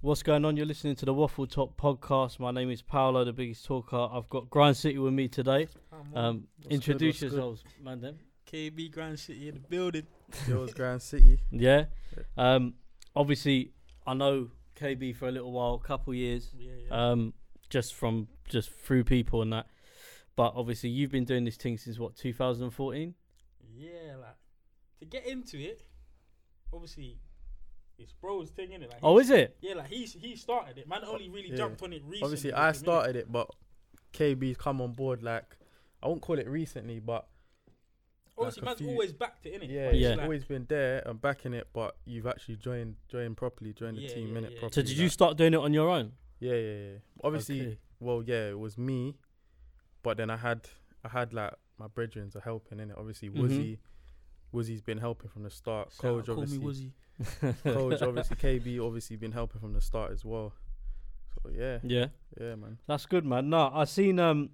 What's going on? You're listening to the Waffletop podcast. My name is Paulo, the biggest talker. I've got Grind City with me today. Um, introduce good? yourselves, man. Them. KB Grind City in the building. Yours Grind City. Yeah. Um, obviously, I know KB for a little while, couple years. Yeah, yeah. Um, just from just through people and that. But obviously, you've been doing this thing since what 2014. yeah, like to get into it, obviously it's bro's thing, innit? Like, Oh, is it? Yeah, like he he started it. Man only really Yeah. jumped on it recently. Obviously, I started it, but KB's come on board. Like, I won't call it recently, but Obviously, like man's few- always backed it, innit? yeah, But Yeah. like- always been there and backing it. But you've actually joined, joined properly, joined the Yeah, team yeah, in it yeah. properly. So did you start doing it on your own? Yeah, yeah, yeah. Obviously, Okay. well, yeah, it was me, but then I had, I had like my brethren are helping in it. Obviously, Mhm. Woozy, Woozy's been helping from the start. Shout out, Coach, call me obviously, Coach, obviously, KB, obviously been helping from the start as well. So yeah, Yeah. yeah, man. That's good, man. No, I seen. Um,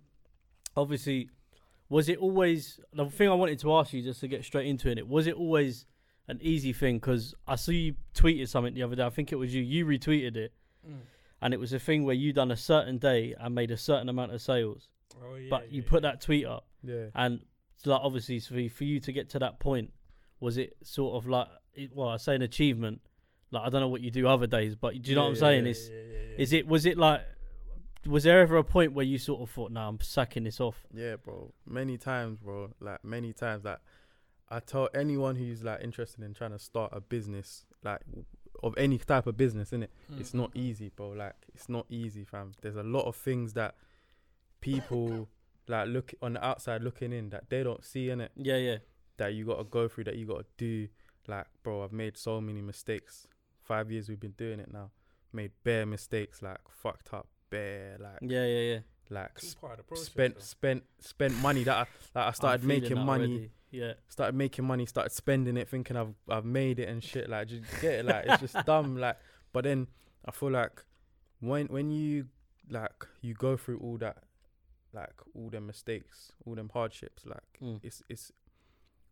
obviously, was it always the thing I wanted to ask you just to get straight into it? Was it always an easy thing? Because I saw you tweeted something the other day. I think it was you. You retweeted it, Mm. and it was a thing where you done a certain day and made a certain amount of sales. Oh, yeah, but you yeah, put yeah. that tweet up, Yeah, and it's like obviously for for you to get to that point, was it sort of like well, I say an achievement. Like I don't know what you do other days, but do you know Yeah, what I'm saying? yeah, It's Yeah, yeah, yeah. is it was it like was there ever a point where you sort of thought, "Nah, I'm sacking this off"? Yeah, bro. Many times, bro. Like many times, like I tell anyone who's like interested in trying to start a business, like of any type of business, in it, Mm. it's not easy, bro. Like it's not easy, fam. There's a lot of things that people like look on the outside looking in that they don't see in it Yeah, yeah, that you got to go through, that you got to do. Like, bro, I've made so many mistakes. Five years we've been doing it now. Made bare mistakes, like fucked up, bare, like, yeah, yeah, yeah. like It's s- all part of the process. spent, though. spent, spent money that I, that I started making money already. Yeah, started making money, started spending it, thinking I've I've made it and shit. Like, just get it, like it's just dumb. Like, but then I feel like when when you like you go through all that, like all them mistakes, all them hardships, like Mm. it's it's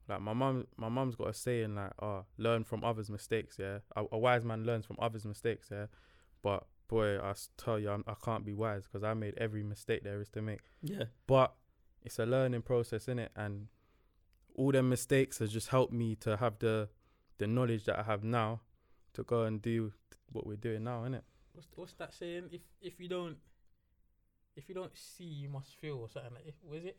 like my mum my mum's got a saying like, oh, learn from others' mistakes. Yeah, a, a wise man learns from others' mistakes. Yeah, but boy, I tell you, I'm, I can't be wise because I made every mistake there is to make yeah, but it's a learning process in it and all them mistakes has just helped me to have the the knowledge that I have now to go and do what we're doing now innit? What's, what's that saying? If if you don't if you don't see, you must feel, or something like. What is it?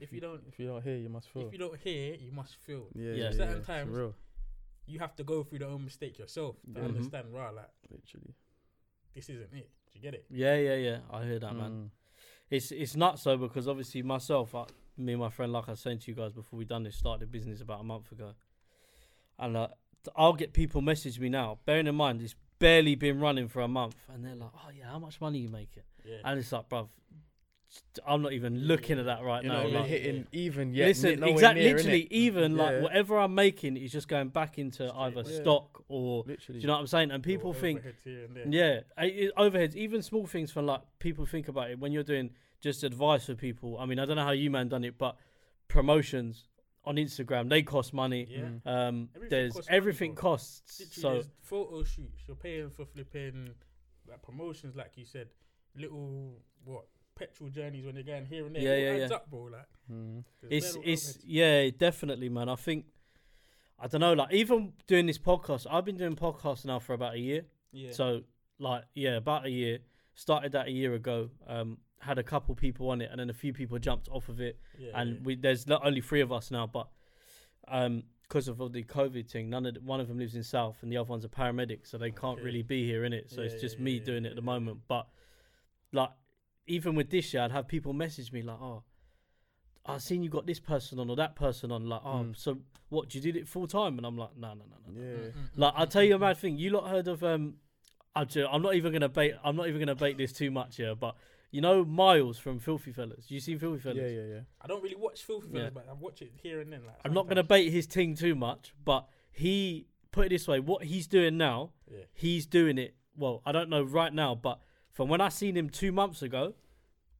If you don't- if you don't hear you must feel If you don't hear, you must feel. yeah, Yeah. yeah, Certain yeah, times- real You have to go through the own mistake yourself to Mhm. understand. Right, like literally this isn't it. Do you get it? yeah, yeah, yeah. I hear that, man. Mm. It's it's nuts though because obviously myself, I, me and my friend, like I was saying to you guys before we done this, started a business about a month ago, and uh, t- I'll get people message me now. Bearing in mind it's barely been running for a month, and they're like, "Oh yeah, how much money you making?" Yeah. And it's like, bruv, I'm not even looking at that right you now. know yeah, we're like, yeah. hitting even yet Listen, nowhere exactly, near, literally, innit? even like whatever I'm making is just going back into Straight either. Yeah. stock or. literally Do you know what I'm saying? And people Little think, overheads and there. yeah, I- it, overheads, even small things from like people think about it when you're doing just advice for people. I mean, I don't know how you man done it, but promotions on Instagram they cost money. Yeah. Mm. Um, Everything there's costs everything bro. costs. Literally, So photo shoots. You're paying for flipping like promotions, like you said. Little what petrol journeys when you're going here and there. Yeah, It yeah, adds yeah. up, bro. Like Mm. it's it's yeah, definitely, man. I think I don't know, like even doing this podcast, I've been doing podcasts now for about a year. yeah. So like yeah, about a year. Started that a year ago. Um, had a couple people on it, and then a few people jumped off of it. yeah, and yeah. we there's not only three of us now, but um, because of all the COVID thing, none of the, one of them lives in South, and the other one's a paramedic, so they can't Okay. really be here in it. So Yeah, it's just yeah, me yeah, doing it at the yeah, yeah. moment. But like, even with this year, I'd have people message me like, "Oh, I've seen you got this person on or that person on." Like, oh, Mm. so what? Do you do it full time? And I'm like, no, no, no, no. no." yeah Mm, mm, Like, mm, I'll tell you a mad thing. You lot heard of um, I'm, ju- I'm not even gonna bait. I'm not even gonna bait this too much here, but you know Miles from Filthy Fellas. You seen Filthy Fellas? yeah yeah yeah I don't really watch Filthy Yeah. But I watch it here and then. Like I'm not gonna bait his ting too much, but he put it this way: what he's doing now, Yeah. he's doing it. Well, I don't know right now, but from when I seen him two months ago,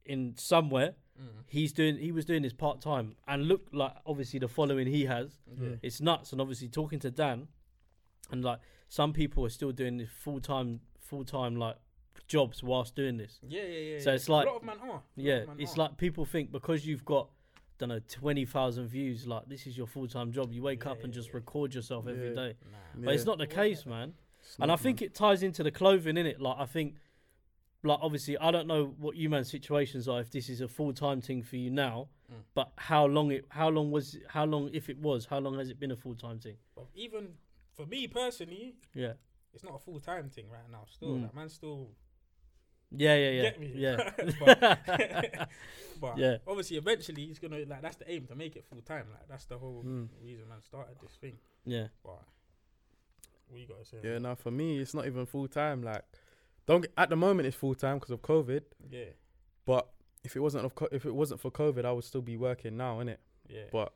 in somewhere, Mm. he's doing. He was doing this part time, and look like obviously the following he has, Yeah. it's nuts. And obviously talking to Dan, and like some people are still doing this full time full time like jobs whilst doing this. Yeah, yeah, yeah. So yeah. it's like- a lot of man are. Yeah, man it's are. like people think because you've got, don't know, twenty thousand views, like this is your full time job. You wake Yeah, up and just yeah. record yourself every Yeah. day. Nah. But it's not the case, man. It's And not, I think man. it ties into the clothing in it. Like I think, like obviously, I don't know what you man's situations are. If this is a full time thing for you now, Mm. but how long it, how long was, how long if it was, how long has it been a full time thing? But even for me personally, Yeah, it's not a full time thing right now. Still, Mm. like man, still yeah, yeah, yeah, get me. yeah, but, but Yeah. obviously, eventually, he's gonna like that's the aim to make it full time. Like that's the whole Mm. reason man started this thing. yeah. But what you gotta say? Yeah, now for me, it's not even full time. Like, don't get, at the moment it's full time because of COVID. yeah, But if it wasn't of co- if it wasn't for COVID, I would still be working now, innit? yeah. But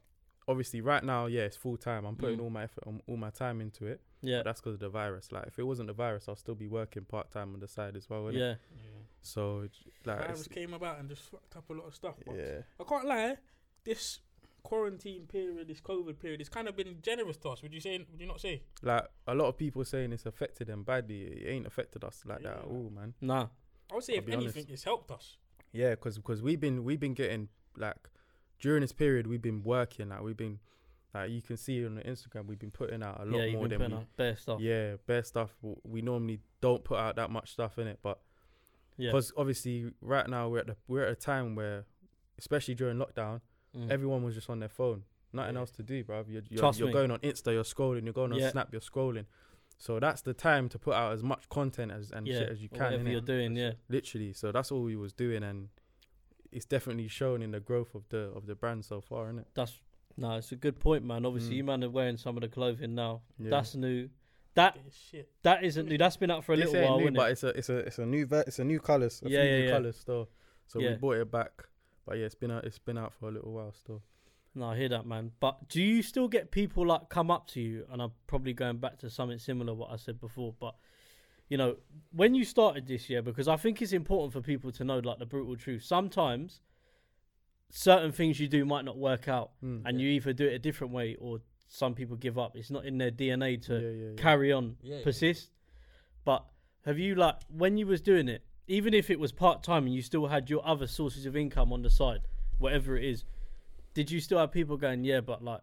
obviously, right now, yeah, it's full time. I'm putting Mm. all my effort, um, all my time into it. Yeah, But that's because of the virus. Like, if it wasn't the virus, I'll still be working part time on the side as well. Innit? yeah, yeah. So, it's- like, virus came about and just fucked up a lot of stuff. Yeah, I can't lie, this quarantine period, this COVID period, it's kind of been generous to us. Would you say? Would you not say? like a lot of people saying it's affected them badly. It ain't affected us like that at all, man. nah, I would say, I'll if anything, honest. it's helped us. Yeah, because because we've been we've been getting like during this period we've been working like we've been like you can see on the Instagram we've been putting out a lot yeah. More been than we, bare stuff. yeah bare stuff. We normally don't put out that much stuff in it, but yeah. because obviously right now we're at the we're at a time where especially during lockdown Mm. everyone was just on their phone, nothing Yeah. else to do, bro. You're you're, you're going on Insta, you're scrolling, you're going on Yeah. Snap, you're scrolling. So that's the time to put out as much content as and yeah, shit as you or can. whatever innit? you're doing. Yeah, literally so that's all we was doing and it's definitely shown in the growth of the of the brand so far isn't it that's no, it's a good point, man. Obviously, Mm. you man are wearing some of the clothing now. yeah. That's new. That shit. that isn't new. That's been out for a This little ain't while, new, isn't but it? it's a it's a it's a new ver- it's a new colors a Yeah, few yeah, new yeah. colors still so Yeah. we brought it back but yeah it's been out it's been out for a little while still No, I hear that, man. But do you still get people like come up to you? And I'm probably going back to something similar what I said before. But you know, when you started this year, because I think it's important for people to know like the brutal truth. Sometimes certain things you do might not work out, Mm. and you either do it a different way or some people give up. It's not in their DNA to yeah, yeah, yeah. carry on, Yeah, yeah. persist. But have you like when you was doing it, even if it was part time and you still had your other sources of income on the side, whatever it is, did you still have people going, yeah, but like,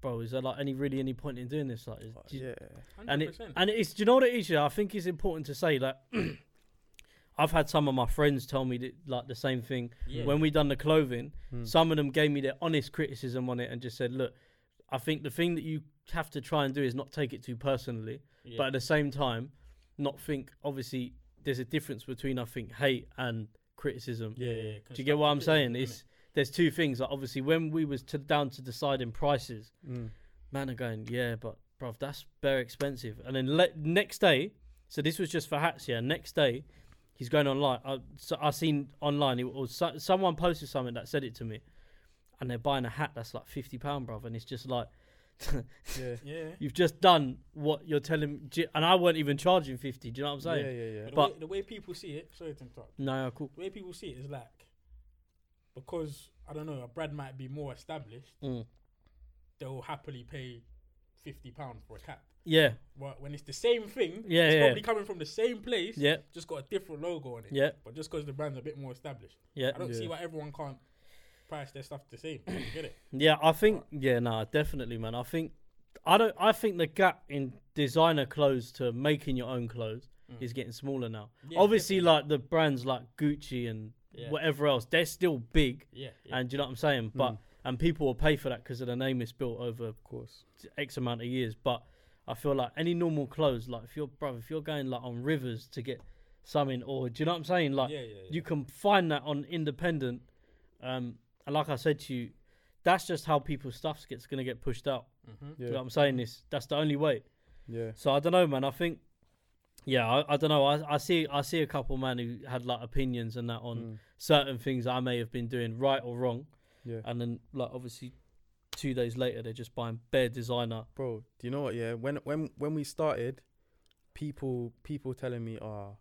bro, is there like any really any point in doing this? Like, is, do you- yeah and it 100%. and it's do you know what it is? Yeah, I think it's important to say that. I've had some of my friends tell me that, like the same thing yeah. when we done the clothing. Mm. Some of them gave me their honest criticism on it and just said, "Look, I think the thing that you have to try and do is not take it too personally, yeah. but at the same time, not think. Obviously, there's a difference between I think hate and criticism. yeah, yeah, Do you get what I'm saying? It's there's two things. Like obviously, when we was to, down to deciding prices, Mm. man are going, yeah, but bro, that's very expensive. And then le- next day, so this was just for hats, yeah. Next day, he's going online. I so I seen online, it was so, someone posted something that said it to me, and they're buying a hat that's like fifty pound, bro, and it's just like. Yeah? Yeah. You've just done what you're telling, do and I weren't even charging fifty. Do you know what I'm saying? yeah yeah But, the, But- way, the way people see it, sorry to interrupt. No, cool. The way people see it is like because I don't know, a brand might be more established, Mm. they'll happily pay fifty pound for a cap. Yeah, But when it's the same thing, Yeah, it's yeah. probably coming from the same place, yeah, just got a different logo on it. yeah, But just because the brand's a bit more established, yeah. I don't see why everyone can't price their stuff the same. Get it? Yeah, I think yeah, no, definitely, man. I think I don't. I think the gap in designer clothes to making your own clothes Mm. is getting smaller now. Yeah, Obviously, definitely. like the brands like Gucci and Yeah. whatever else, they're still big, Yeah, yeah. and you know what I'm saying? But Mm. and people will pay for that because of the name it's built over of course X amount of years. But I feel like any normal clothes, like if you're brother, if you're going like on rivers to get something, or do you know what I'm saying? Like yeah, yeah, yeah. you can find that on independent. Um, and like I said to you, that's just how people's stuff gets gonna get pushed out. mm-hmm. Do you know what I'm saying? This that's the only way. yeah So I don't know, man. I think, yeah, I, I don't know. I, I see I see a couple man who had like opinions and that on Mm. certain things I may have been doing right or wrong, yeah and then like obviously, two days later they're just buying bare designer. bro do you know what yeah when when when we started people people telling me oh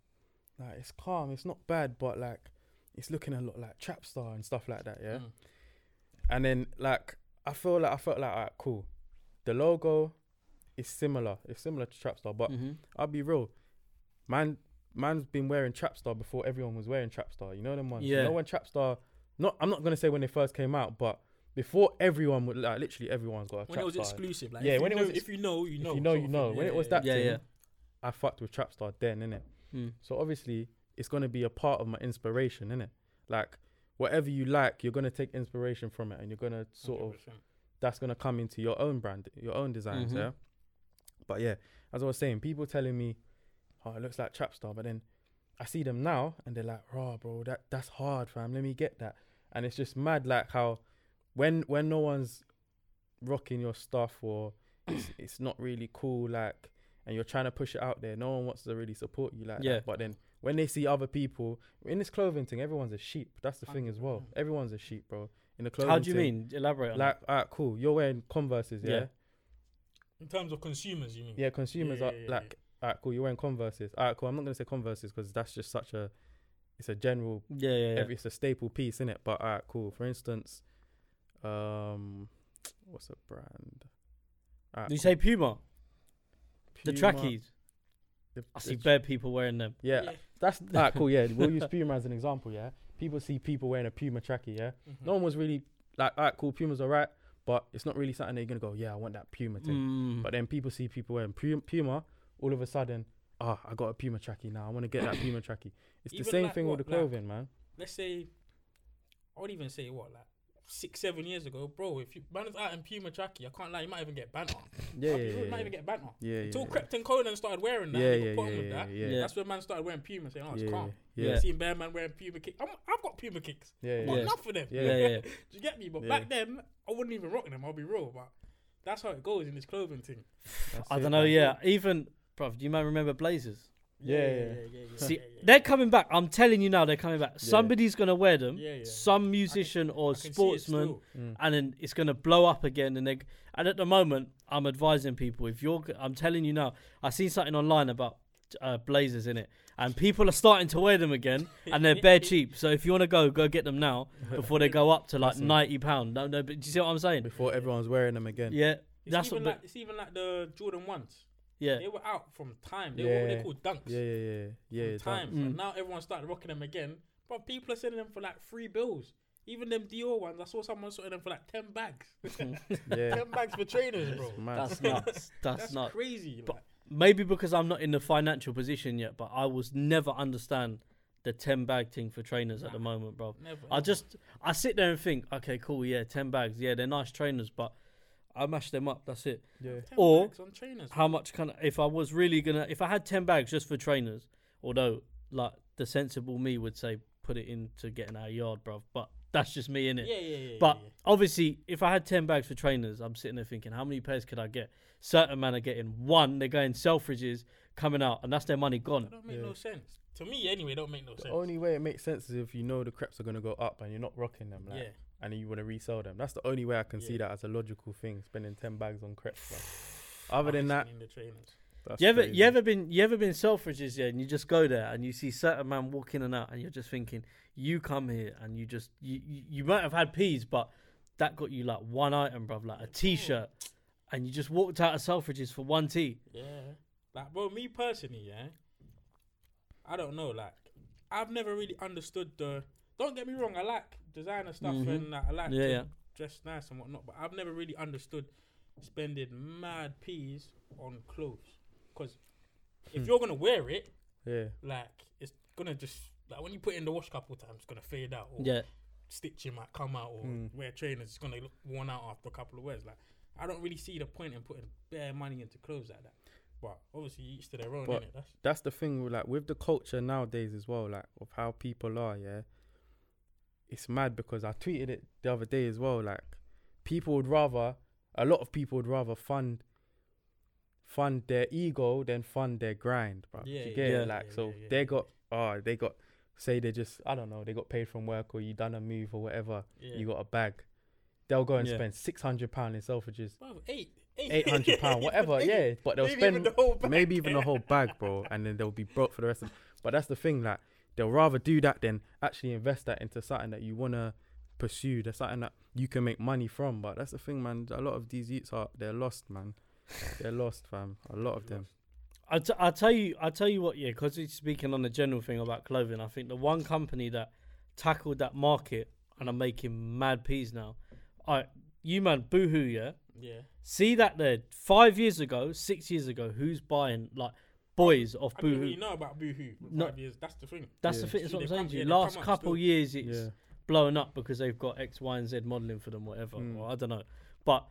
like it's calm it's not bad but like it's looking a lot like Trapstar and stuff like that yeah Mm. and then like i feel like i felt like alright, cool the logo is similar it's similar to Trapstar, but mm-hmm. i'll be real man man's been wearing Trapstar before everyone was wearing Trapstar. You know them ones. Yeah. You know when Trapstar. Not. I'm not gonna say when they first came out, but before everyone would like literally everyone's got a when it was exclusive. Like, Yeah, when it know, was if you know, you know. If you know, you know. When Yeah, it was that Yeah, thing, yeah. I fucked with Trapstar then, innit? Mm. So obviously, it's gonna be a part of my inspiration, innit? Like whatever you like, you're gonna take inspiration from it, and you're gonna sort of 100%. that's gonna come into your own brand, your own designs, Mhm. yeah. But yeah, as I was saying, people telling me, "Oh, it looks like Trapstar," but then I see them now, and they're like, "Raw, bro, that that's hard, fam. Let me get that." And it's just mad, like how when when no one's rocking your stuff or it's, it's not really cool, like, and you're trying to push it out there, no one wants to really support you, like, Yeah. That. But then when they see other people in this clothing thing, everyone's a sheep. That's the thing as well. Everyone's a sheep, bro. In the clothing. How do you thing. mean? Elaborate on Like, alright, cool. You're wearing Converses, yeah. Yeah. In terms of consumers, you mean? Yeah, consumers Yeah, are yeah, yeah, like, alright, cool. You're wearing Converses. Alright, cool. I'm not gonna say Converses because that's just such a, it's a general, that. Yeah, yeah, yeah. every, it's a staple piece, in it. But alright, cool. For instance, um, what's a brand? Alright, Do you cool. say Puma? The Puma, trackies. the- I the see tr- bare people wearing them. Yeah, that's alright, cool. Yeah, we'll use Puma as an example. Yeah, people see people wearing a Puma trackie. Yeah, Mhm. no one was really like, alright, cool. Puma's alright, but it's not really something that you're gonna go, yeah, I want that Puma thing. Mm. But then people see people wearing Pu- Puma, all of a sudden, ah, I got a Puma trackie now. I want to get that Puma trackie. It's the same like thing what, with the like- clothing, man. Let's say, I would even say what, like six, seven years ago, bro. If you man is out in Puma trackie, I can't lie, you might even get banter. Yeah, You yeah, yeah. might yeah. even get banter. Yeah, Until yeah, Krept and Konan started wearing that, yeah, and yeah, you yeah, with yeah, that. yeah, Yeah. That's when man started wearing Puma, saying, "Oh, it's yeah, calm." yeah, Yeah. yeah, Seen bare man wearing Puma kicks. I'm, I've got Puma kicks. yeah, Got yeah. Yeah. enough for them. Yeah. Yeah, yeah, yeah. Do you get me? But Yeah. back then, I wouldn't even rock them. I'll be real, but that's how it goes in this clothing thing. That's I it, don't know. man. Yeah, even, bro. Do you might remember Blazers? Yeah, yeah, yeah, yeah. See, yeah, yeah. they're coming back. I'm telling you now, they're coming back. Somebody's gonna wear them. Yeah, yeah. Some musician or can see it sportsman. Mm. and then it's gonna blow up again. And they and at the moment, I'm advising people if you're, I'm telling you now, I seen something online about uh, blazers in it, and people are starting to wear them again, and they're bare cheap. So if you want to go, go get them now before they go up to like Listen. ninety pound. No, no, but do you see what I'm saying? Before everyone's wearing them again. Yeah, It's that's even what. like it's even like the Jordan ones. Yeah, They were out from time. They were what they Yeah. called dunks. Yeah, yeah, yeah, yeah. from it's time. done. Mm. And now everyone started rocking them again. But people are selling them for like three bills. Even them Dior ones, I saw someone selling them for like ten bags. Yeah, ten bags for trainers, bro. it's that's nuts. That's, That's nuts. crazy. But- like. Maybe because I'm not in the financial position yet, but I was never understand the ten bag thing for trainers at the moment, bro. Never. I ever. just I sit there and think, okay, cool, yeah, ten bags, yeah, they're nice trainers, but I mash them up. That's it. Yeah, or bags on trainers. How much can if I was really gonna if I had ten bags just for trainers, although like the sensible me would say put it into getting our yard, bruv. But that's just me in it. yeah, yeah. yeah, But yeah. obviously, if I had ten bags for trainers, I'm sitting there thinking, how many pairs could I get? Certain men are getting one. They're going Selfridges coming out, and that's their money gone. that don't make Yeah. no sense. To me, anyway, don't make no the sense. only way it makes sense is if you know the creps are gonna go up and you're not rocking them, like, yeah. And then you want to resell them. That's the only way I can see that as a logical thing. Spending ten bags on creps. Like. Other than that, the trainers. that's You ever crazy. you ever been you ever been Selfridges yeah, and you just go there and you see certain man walking and out, and you're just thinking, you come here and you just you you, you might have had peas, but that got you like one item, bruv, like a t-shirt, and you just walked out of Selfridges for one tee. Yeah. Like, bro, me personally, yeah. I don't know. Like, I've never really understood the. Don't get me wrong. I like designer stuff Mhm. and like, I like Yeah, to yeah. dress nice and whatnot. But I've never really understood spending mad peas on clothes. Because if Hmm. you're gonna wear it, Yeah, like it's gonna just like when you put it in the wash couple times, it's gonna fade out. Or Yeah, stitching might come out or Mm. wear trainers it's gonna look worn out after a couple of wears. Like I don't really see the point in putting bare money into clothes like that. But obviously each to their own, But-? That's that's the thing. With, like with the culture nowadays as well, like of how people are. Yeah, it's mad because I tweeted it the other day as well. Like people would rather, a lot of people would rather fund, fund their ego than fund their grind, bro. Yeah, you get yeah, it? Like yeah, so yeah, they got, oh, they got, say they just, I don't know, they got paid from work or you done a move or whatever. You got a bag. They'll go and spend six hundred pound in Selfridges, Bro, eight, eight hundred pound, whatever. Yeah, but they'll Maybe spend even the whole bag. maybe even the whole bag, bro, and then they'll be broke for the rest of. But that's the thing, like they'll rather do that than actually invest that into something that you wanna pursue. That's something that you can make money from. But that's the thing, man. A lot of these youths are they're lost, man. they're lost, fam. A lot of them. I t- I tell you, I tell you what, yeah, because he's speaking on the general thing about clothing. I think the one company that tackled that market and are making mad peas now. I, you man, boohoo, yeah. Yeah. See that there five years ago, six years ago, who's buying like boys off I didn't boohoo? really know about Boohoo. No. Five years. That's the thing. That's Yeah. the thing. That's what I'm saying come- to you. yeah, Last couple still. years, it's Yeah. blowing up because they've got X, Y, and Z modeling for them, whatever. Mm. Or I don't know, but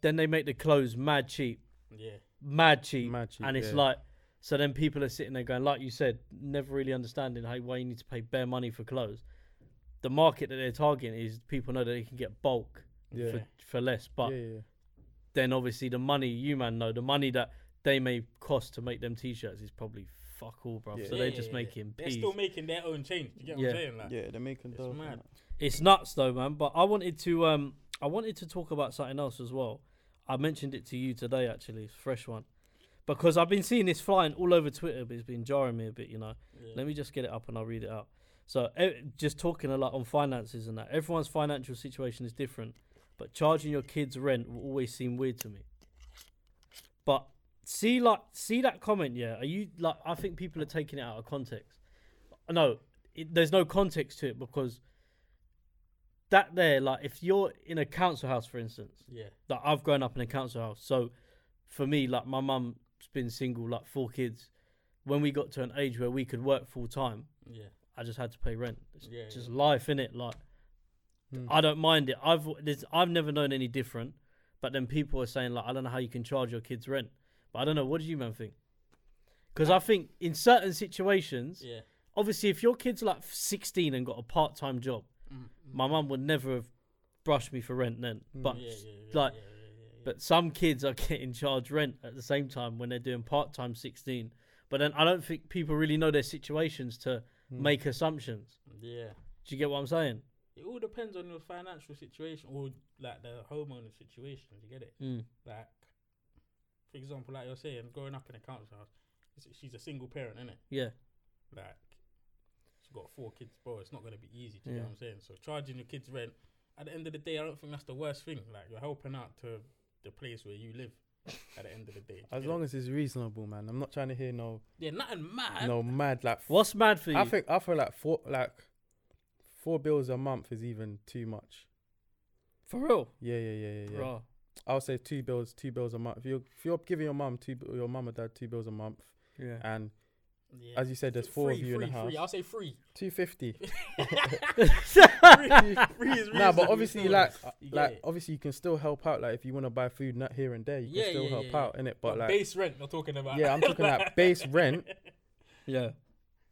then they make the clothes mad cheap, Yeah. mad cheap, Mad cheap, and it's yeah. like. So then people are sitting there going, like you said, never really understanding how why you need to pay bare money for clothes. The market that they're targeting is people know that they can get bulk Yeah. for, for less, but yeah, yeah. then obviously the money you man know the money that they may cost to make them t-shirts is probably fuck all, bro. Yeah. So Yeah, they're yeah, just yeah. making They're peas. still making their own change. You get what Yeah. I'm saying? Like, Yeah, they're making It's dope. mad. It's nuts though, man. But I wanted to um I wanted to talk about something else as well. I mentioned it to you today actually, it's a fresh one. Because I've been seeing this flying all over Twitter, but it's been jarring me a bit, you know. yeah. Let me just get it up and I'll read it out. So, just talking a lot on finances and that. Everyone's financial situation is different, but charging your kids rent will always seem weird to me. But see, like, see that comment, yeah? Are you like? I think people are taking it out of context. No, it, there's no context to it because that there, like, if you're in a council house, for instance, Yeah. like I've grown up in a council house, so for me, like my mum's been single, like four kids. When we got to an age where we could work full time, Yeah. I just had to pay rent. It's Yeah, just yeah. life in it. Like Mm. I don't mind it. I've I've never known any different. But then people are saying like I don't know how you can charge your kids rent. But I don't know. What do you man think? Because I think in certain situations, Yeah. obviously, if your kid's like 16 and got a part time job, Mm, my mum would never have brushed me for rent then. Mm. But yeah, yeah, yeah, like- yeah, yeah, yeah, yeah. But some kids are getting charged rent at the same time when they're doing part time 16. But then I don't think people really know their situations to Mm. make assumptions. yeah. Do you get what I'm saying? It all depends on your financial situation or like the homeowner situation. You get it? Mm. Like, for example, like you're saying, growing up in a council house, she's a single parent, isn't it? Yeah. Like, she's got four kids, bro. It's not gonna be easy. Do you Yeah. get what I'm saying? So charging your kids rent, at the end of the day, I don't think that's the worst thing. Like you're helping out to the place where you live. At the end of the day, As long as it's reasonable, man. I'm not trying to hear no yeah, nothing mad. no mad like. f- What's mad for you? I think I feel like four like four bills a month is even too much. for real, Yeah, yeah, yeah, yeah. yeah. bro. I'll say two bills, two bills a month. If you're if you're giving your mum two, your mum or dad two bills a month, Yeah. and Yeah. as you said, there's four free, of you free, in the free. house, I'll say free. two fifty. free, free is Nah, but obviously, still. like, uh, You like it. obviously, you can still help out. Like, if you want to buy food not here and there, you can still yeah, help yeah, out in it. But But like, base rent, we're talking about. yeah, I'm talking about base rent, yeah.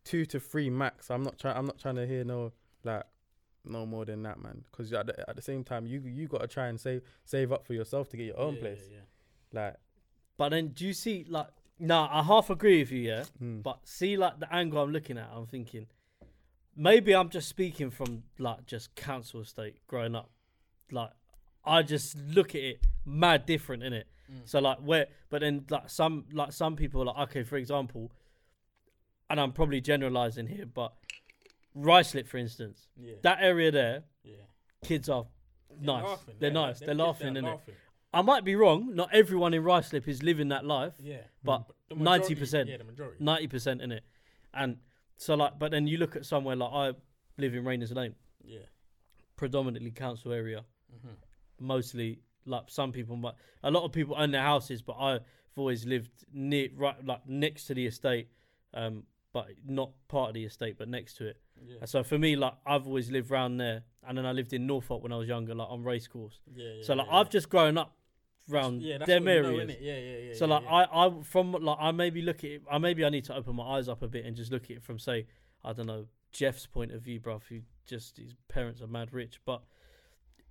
two to three max. I'm not trying. I'm not trying to hear no like no more than that, man. Because at the, at the same time, you you got to try and save save up for yourself to get your own Yeah, place. yeah, yeah. Like, But then, do you see like? Nah, I half agree with you. Yeah. mm, But see, like the angle I'm looking at, I'm thinking maybe I'm just speaking from like just council estate growing up. Like I just look at it mad different in it. Mm. So like where, but then like some like some people like okay, for example, and I'm probably generalizing here, but Ruislip, for instance, Yeah. that area there, yeah. kids are nice. laughing, They're yeah, nice. They're laughing they're in it. laughing. I might be wrong. Not everyone in Ruislip is living that life. Yeah. But 90%. Yeah, the majority. ninety percent in it, and so like, but then you look at somewhere like I live in Rayners Lane, Yeah. predominantly council area, hmm mostly like some people might, a lot of people own their houses, but I've always lived near, right, like next to the estate, um, but not part of the estate, but next to it. Yeah. And so for me, like I've always lived round there, and then I lived in Norfolk when I was younger, like on race course. yeah, yeah. so like I've just grown up round yeah, them you know, yeah, yeah, yeah. So like. I, I from like I maybe look at it. I maybe I need to open my eyes up a bit and just look at it from say I don't know Jeff's point of view, bruv. Who just his parents are mad rich, but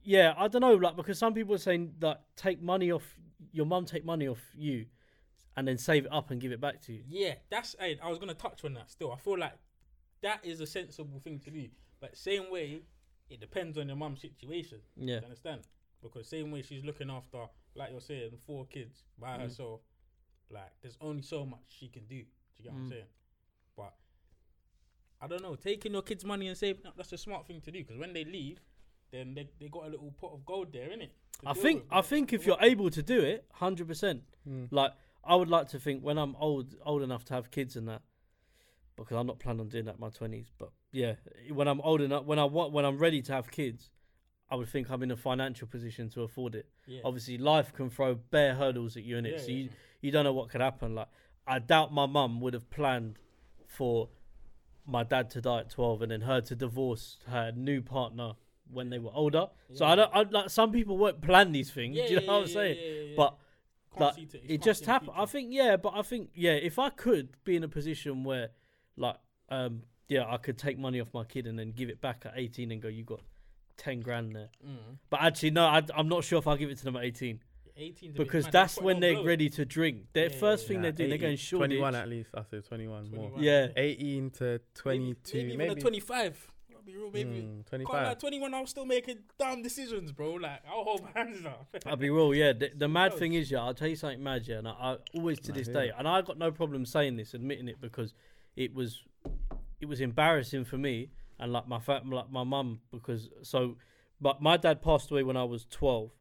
yeah, I don't know. Like because some people are saying that take money off your mum, take money off you, and then save it up and give it back to you. Yeah, that's. Hey, I was gonna touch on that. Still, I feel like that is a sensible thing to do. But same way, it depends on your mum's situation. Yeah, You understand? Because same way she's looking after, like you're saying, four kids by Mm. herself. Like, there's only so much she can do. Do you get what I'm Mm. saying? But I don't know. Taking your kids' money and saving up, that's a smart thing to do. Because when they leave, then they they got a little pot of gold there, innit? I think with. I think if you're able to do it, hundred percent. mm, Like I would like to think when I'm old old enough to have kids and that, because I'm not planning on doing that in my twenties. But yeah, when I'm old enough, when I want, when I'm ready to have kids, I would think I'm in a financial position to afford it. Yeah. Obviously, life can throw bare hurdles at you in it, Yeah, so yeah. you you don't know what could happen. Like I doubt my mum would have planned for my dad to die at 12 and then her to divorce her new partner when they were older. So I don't I, like some people won't plan these things. Yeah, do you know yeah, what I'm yeah, saying? But like, it just happened. I think yeah, but I think yeah, if I could be in a position where like um yeah, I could take money off my kid and then give it back at 18 and go, you got 10 grand there. Mm. But actually, no, I, I'm not sure if I'll give it to them at 18 18 's a bit because mad. that's when they're on ready to drink. Their Yeah, first yeah, thing Nah, they're doing, they're going short. 21 at least. I say 21 more. Yeah. 18 to Maybe- 22, Maybe, maybe. even a 25. I'll be real, maybe. Mm, Can't lie, 25. 21, I was still making dumb decisions, bro. Like, I'll hold my hands up. I'll be real, yeah. The, the mad thing is, yeah, I'll tell you something mad, yeah, and I, I always to I this hear day, and I got no problem saying this, admitting it, because it was, it was embarrassing for me and like my fa- like my mum because so, but my dad passed away when I was twelve,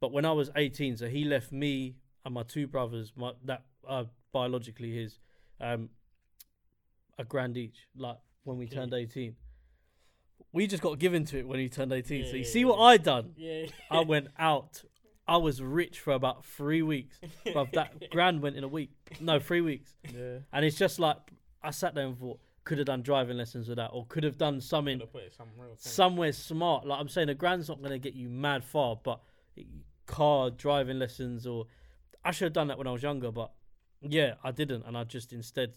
but when I was eighteen, so he left me and my two brothers, my that are biologically his, um, a grand each, like when we turned eighteen. We just got given to it when he turned eighteen. Yeah, so you yeah, see yeah. what I done? Yeah. I went out. I was rich for about three weeks. But that grand went in a week. No, three weeks. Yeah. And it's just like I sat there and thought, could have done driving lessons with that, or could have done something Could've put it somewhere else, innit? somewhere smart. Like I'm saying, a grand's not gonna get you mad far, but car driving lessons, or I should have done that when I was younger. But yeah, I didn't, and I just instead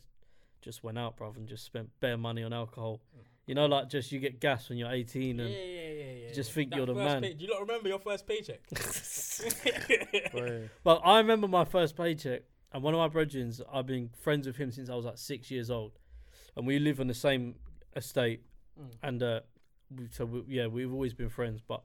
just went out, bruv, and just spent bare money on alcohol. Mm. You know, like just you get gas when you're 18, Yeah, and yeah, yeah, yeah. just yeah. think That you're the first man. Pay, do you not remember your first paycheck? Boy. But I remember my first paycheck, and one of my brethren, I've been friends with him since I was like six years old, and we live on the same estate, Mm. and uh, we, so we, yeah, we've always been friends. But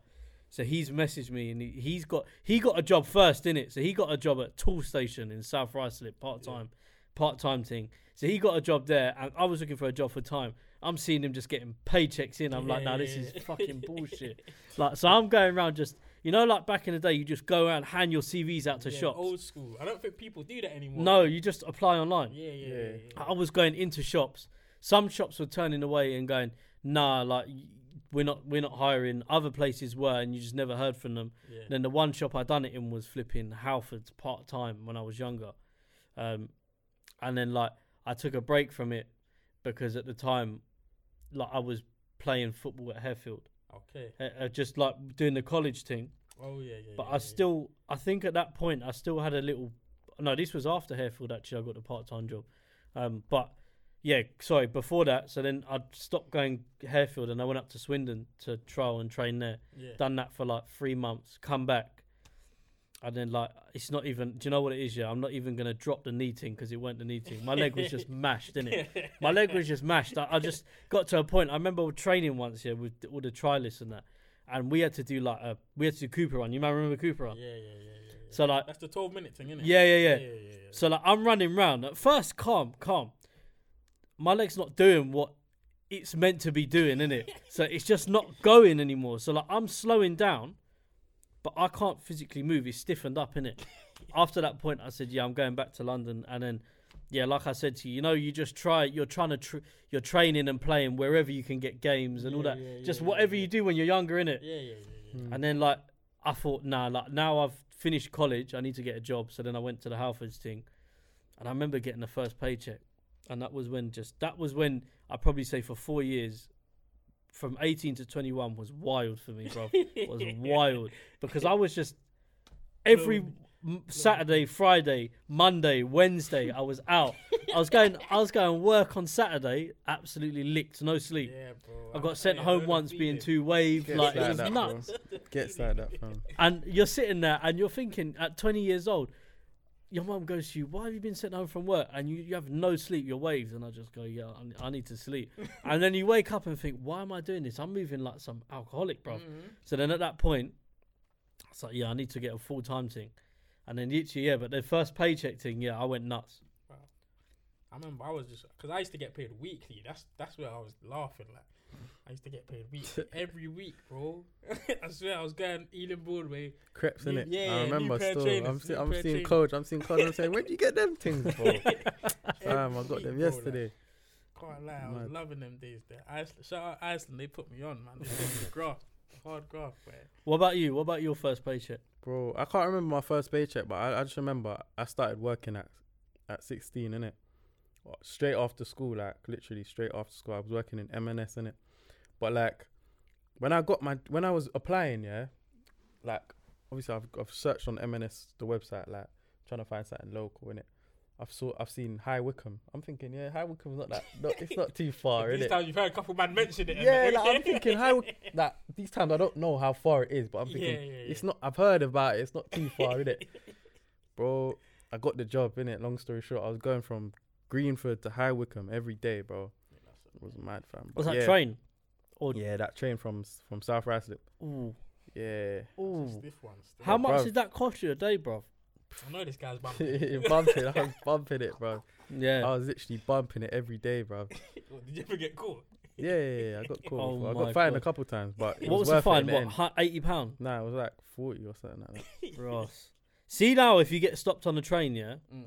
so he's messaged me, and he, he's got he got a job first, in it. So he got a job at Toolstation in South Ruislip, part time, part time thing. So he got a job there, and I was looking for a job for time. I'm seeing him just getting paychecks in. I'm like, nah, this is fucking bullshit. Like, so I'm going around just, you know, like back in the day, you just go around hand your CVs out to Yeah, shops. Old school. I don't think people do that anymore. No, you just apply online. Yeah, yeah, Yeah. yeah. yeah, I was going into shops. Some shops were turning away and going, "Nah, like we're not we're not hiring." Other places were, and you just never heard from them. yeah. Then the one shop I done it in was flipping Halfords part time when I was younger, um, and then like I took a break from it because at the time, like I was playing football at Harefield, Okay. uh, uh, just like doing the college thing. Oh yeah, yeah. But yeah, I yeah. still, I think at that point, I still had a little. No, this was after Harefield. Actually, I got the part-time job. Um, but yeah, sorry, before that. So then I'd stopped going Harefield, and I went up to Swindon to trial and train there. Yeah. Done that for like three months. Come back, and then like it's not even. Do you know what it is? Yeah, I'm not even gonna drop the knee thing because it weren't the knee thing. My leg was just mashed, didn't it? My leg was just mashed. I, I just got to a point. I remember training once, yeah, with all the trialists and that, and we had to do like a we had to do Cooper run. You might remember Cooper Yeah, run. yeah, yeah, yeah, yeah. So like, That's the 12 minute thing, isn't it? yeah, yeah, yeah, yeah. yeah, yeah, yeah. So like, I'm running round. At first, calm, calm. My leg's not doing what it's meant to be doing, isn't it? so it's just not going anymore. So like, I'm slowing down, but I can't physically move. It's stiffened up, isn't it? After that point, I said, yeah, I'm going back to London, and then. Yeah, like I said to you, you know, you just try. You're trying to, tr- you're training and playing wherever you can get games and all that. yeah, just yeah, whatever yeah. you do when you're younger, innit? yeah, yeah, yeah, yeah. Mm. And then like I thought, nah, like now I've finished college, I need to get a job. So then I went to the Halfords thing, and I remember getting the first paycheck, and that was when just that was when I probably say for four years, from 18 to 21 was wild for me, bro. It was wild because I was just every Saturday, Friday, Monday, Wednesday, I was out. I was going, I was going work on Saturday, absolutely licked, no sleep. Yeah, bro. I got sent I know home once being feeling. too waved, like it was that, bro. nuts. Gets like that, fam. And you're sitting there and you're thinking at 20 years old, your mum goes to you, Why have you been sent home from work? And you, you have no sleep, you're waved. And I just go, Yeah, I, I need to sleep. and then you wake up and think, Why am I doing this? I'm moving like some alcoholic, bro. Mhm. So then at that point, it's like, Yeah, I need to get a full time thing. And then literally, yeah, but the first paycheck thing, yeah, I went nuts. Wow. I remember I was just because I used to get paid weekly. That's that's where I was laughing. Like I used to get paid weekly every week, bro. I swear I was going Ealing Broadway. Creps in it. yeah, I remember pair of still. trainers, I'm, see, I'm pair of seeing trainers. coach. I'm seeing coach. I'm saying, where'd you get them things, bro? Fam, I got them week, bro, like, yesterday. Can't lie, I was Mad. loving them days there. Iceland, shout out Iceland, they put me on, man. They gave me graft, hard graft, man. What about you? What about your first paycheck? Bro, I can't remember my first paycheck, but I, I just remember I started working at at 16, innit? Well, Straight after school, like literally straight after school. I was working in M&S, innit? But like, when I got my, when I was applying, yeah, like, obviously I've, I've searched on M&S, the website, like, trying to find something local, innit? I've saw, I've seen High Wycombe. I'm thinking, yeah, High Wycombe's not that, not, it's not too far, is These innit? times you've heard a couple man mention it. Yeah, like, I'm thinking High Wycombe, like, these times I don't know how far it is, but I'm thinking, yeah, yeah. it's not. I've heard about it. It's not too far, is it, bro? I got the job in it. Long story short, I was going from Greenford to High Wycombe every day, bro. It was mad, fam. Was But that yeah, train? Or Yeah, that train from s- from South Ruislip. ooh, Yeah, ooh. Stiff one, still. How much bruv. did that cost you a day, bro? I know this guy's bumping. bumping. I was bumping it, bro. Yeah. I was literally bumping it every day, bro. What, Did you ever get caught? Yeah, yeah, yeah. I got caught. Oh before. I my got fined a God. couple times, but it what was was, the worth fine? it in the What, end. hu- eighty pound? Nah, it was like forty or something like that. Ross. See now, if you get stopped on the train, yeah, Mm.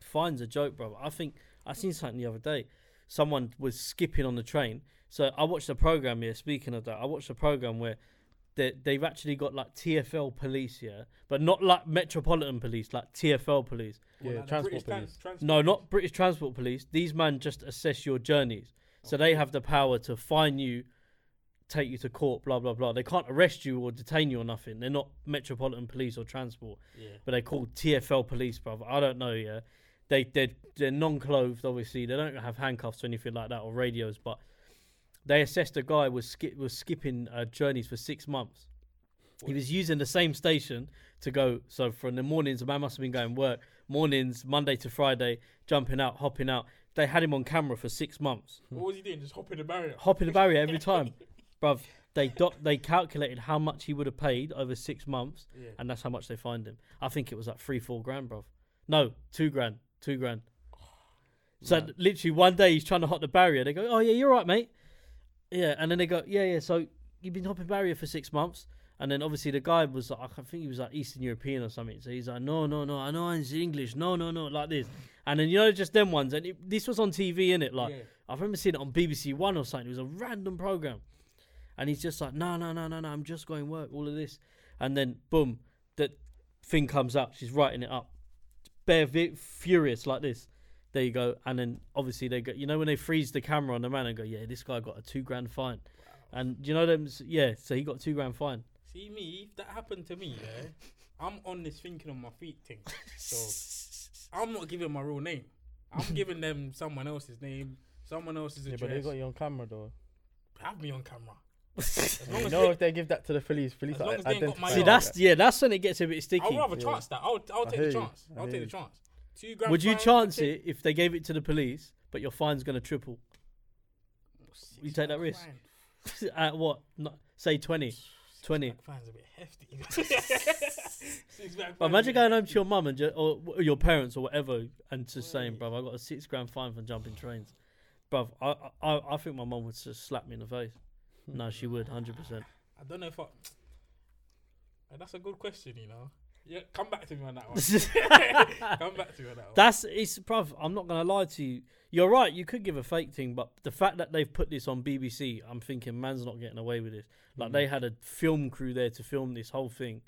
fine's a joke, bro. I think I seen something the other day. Someone was skipping on the train. So I watched a program here. Speaking of that, I watched a program where they, they've actually got like TFL police, yeah, but not like Metropolitan Police, like TFL police. What, Yeah, like transport British tran- police. transport No, not British Transport Police. These men just assess your journeys. So they have the power to fine you, take you to court, blah blah blah. They can't arrest you or detain you or nothing. They're not Metropolitan Police or Transport, Yeah. but they're called TFL Police, brother. I don't know, yeah. They they they're non-clothed, obviously. They don't have handcuffs or anything like that or radios, but they assessed a guy was skip was skipping uh, journeys for six months. He was using the same station to go. So from the mornings, the man must have been going work mornings, Monday to Friday, jumping out, hopping out. They had him on camera for six months, What was he doing? Just hopping the barrier. hopping the barrier every time, bruv. They doc- they calculated how much he would have paid over six months, Yeah. and that's how much they fined him. I think it was like three, four grand, bruv. No, two grand, two grand. So Mad. literally one day he's trying to hop the barrier. They go, "Oh yeah, you're right, mate." Yeah, and then they go, "Yeah, yeah." So you've been hopping barrier for six months, and then obviously the guy was like, I think he was like Eastern European or something. So he's like, "No, no, no, I know I'm English. No, no, no, like this." And then you know just them ones, and it, this was on TV, in it. Like yeah. I remember seeing it on BBC One or something. It was a random program, and he's just like, "No, no, no, no, no. I'm just going work. All of this," and then boom, that thing comes up. She's writing it up, bare vi- furious like this. There you go. And then obviously they go, you know, when they freeze the camera on the man and go, yeah, this guy got a two grand fine. And do you know them, yeah. So he got a two grand fine. See me, if that happened to me, yeah, I'm on this thinking on my feet thing. So I'm not giving my real name. I'm giving them someone else's name, someone else's address. Yeah, but they got you on camera though. Have me on camera. As long You as know they- if they give that to the police, police As are long as they got my See, Yeah. that's yeah, that's when it gets a bit sticky. I'll rather Yeah. chance that. I'll, I'll take the chance. I I'll take the chance. Two grand Would you fine, chance it if they gave it to the police, but your fine's gonna triple? Six You take that risk? At what? No, say twenty. Six 20. Fine's a bit hefty. But imagine going home to your mum and ju- or w- your parents or whatever, and just saying, Wait. "Bruv, I got a six grand fine for jumping trains." Bruv, I I I think my mum would just slap me in the face. No, she would, hundred percent. I don't know if I. That's a good question, you know. Yeah, come back to me on that one. come back to me on that one. That's it's, bruv. I'm not gonna lie to you. You're right. You could give a fake thing, but the fact that they've put this on BBC, I'm thinking man's not getting away with this. Like mm. they had a film crew there to film this whole thing.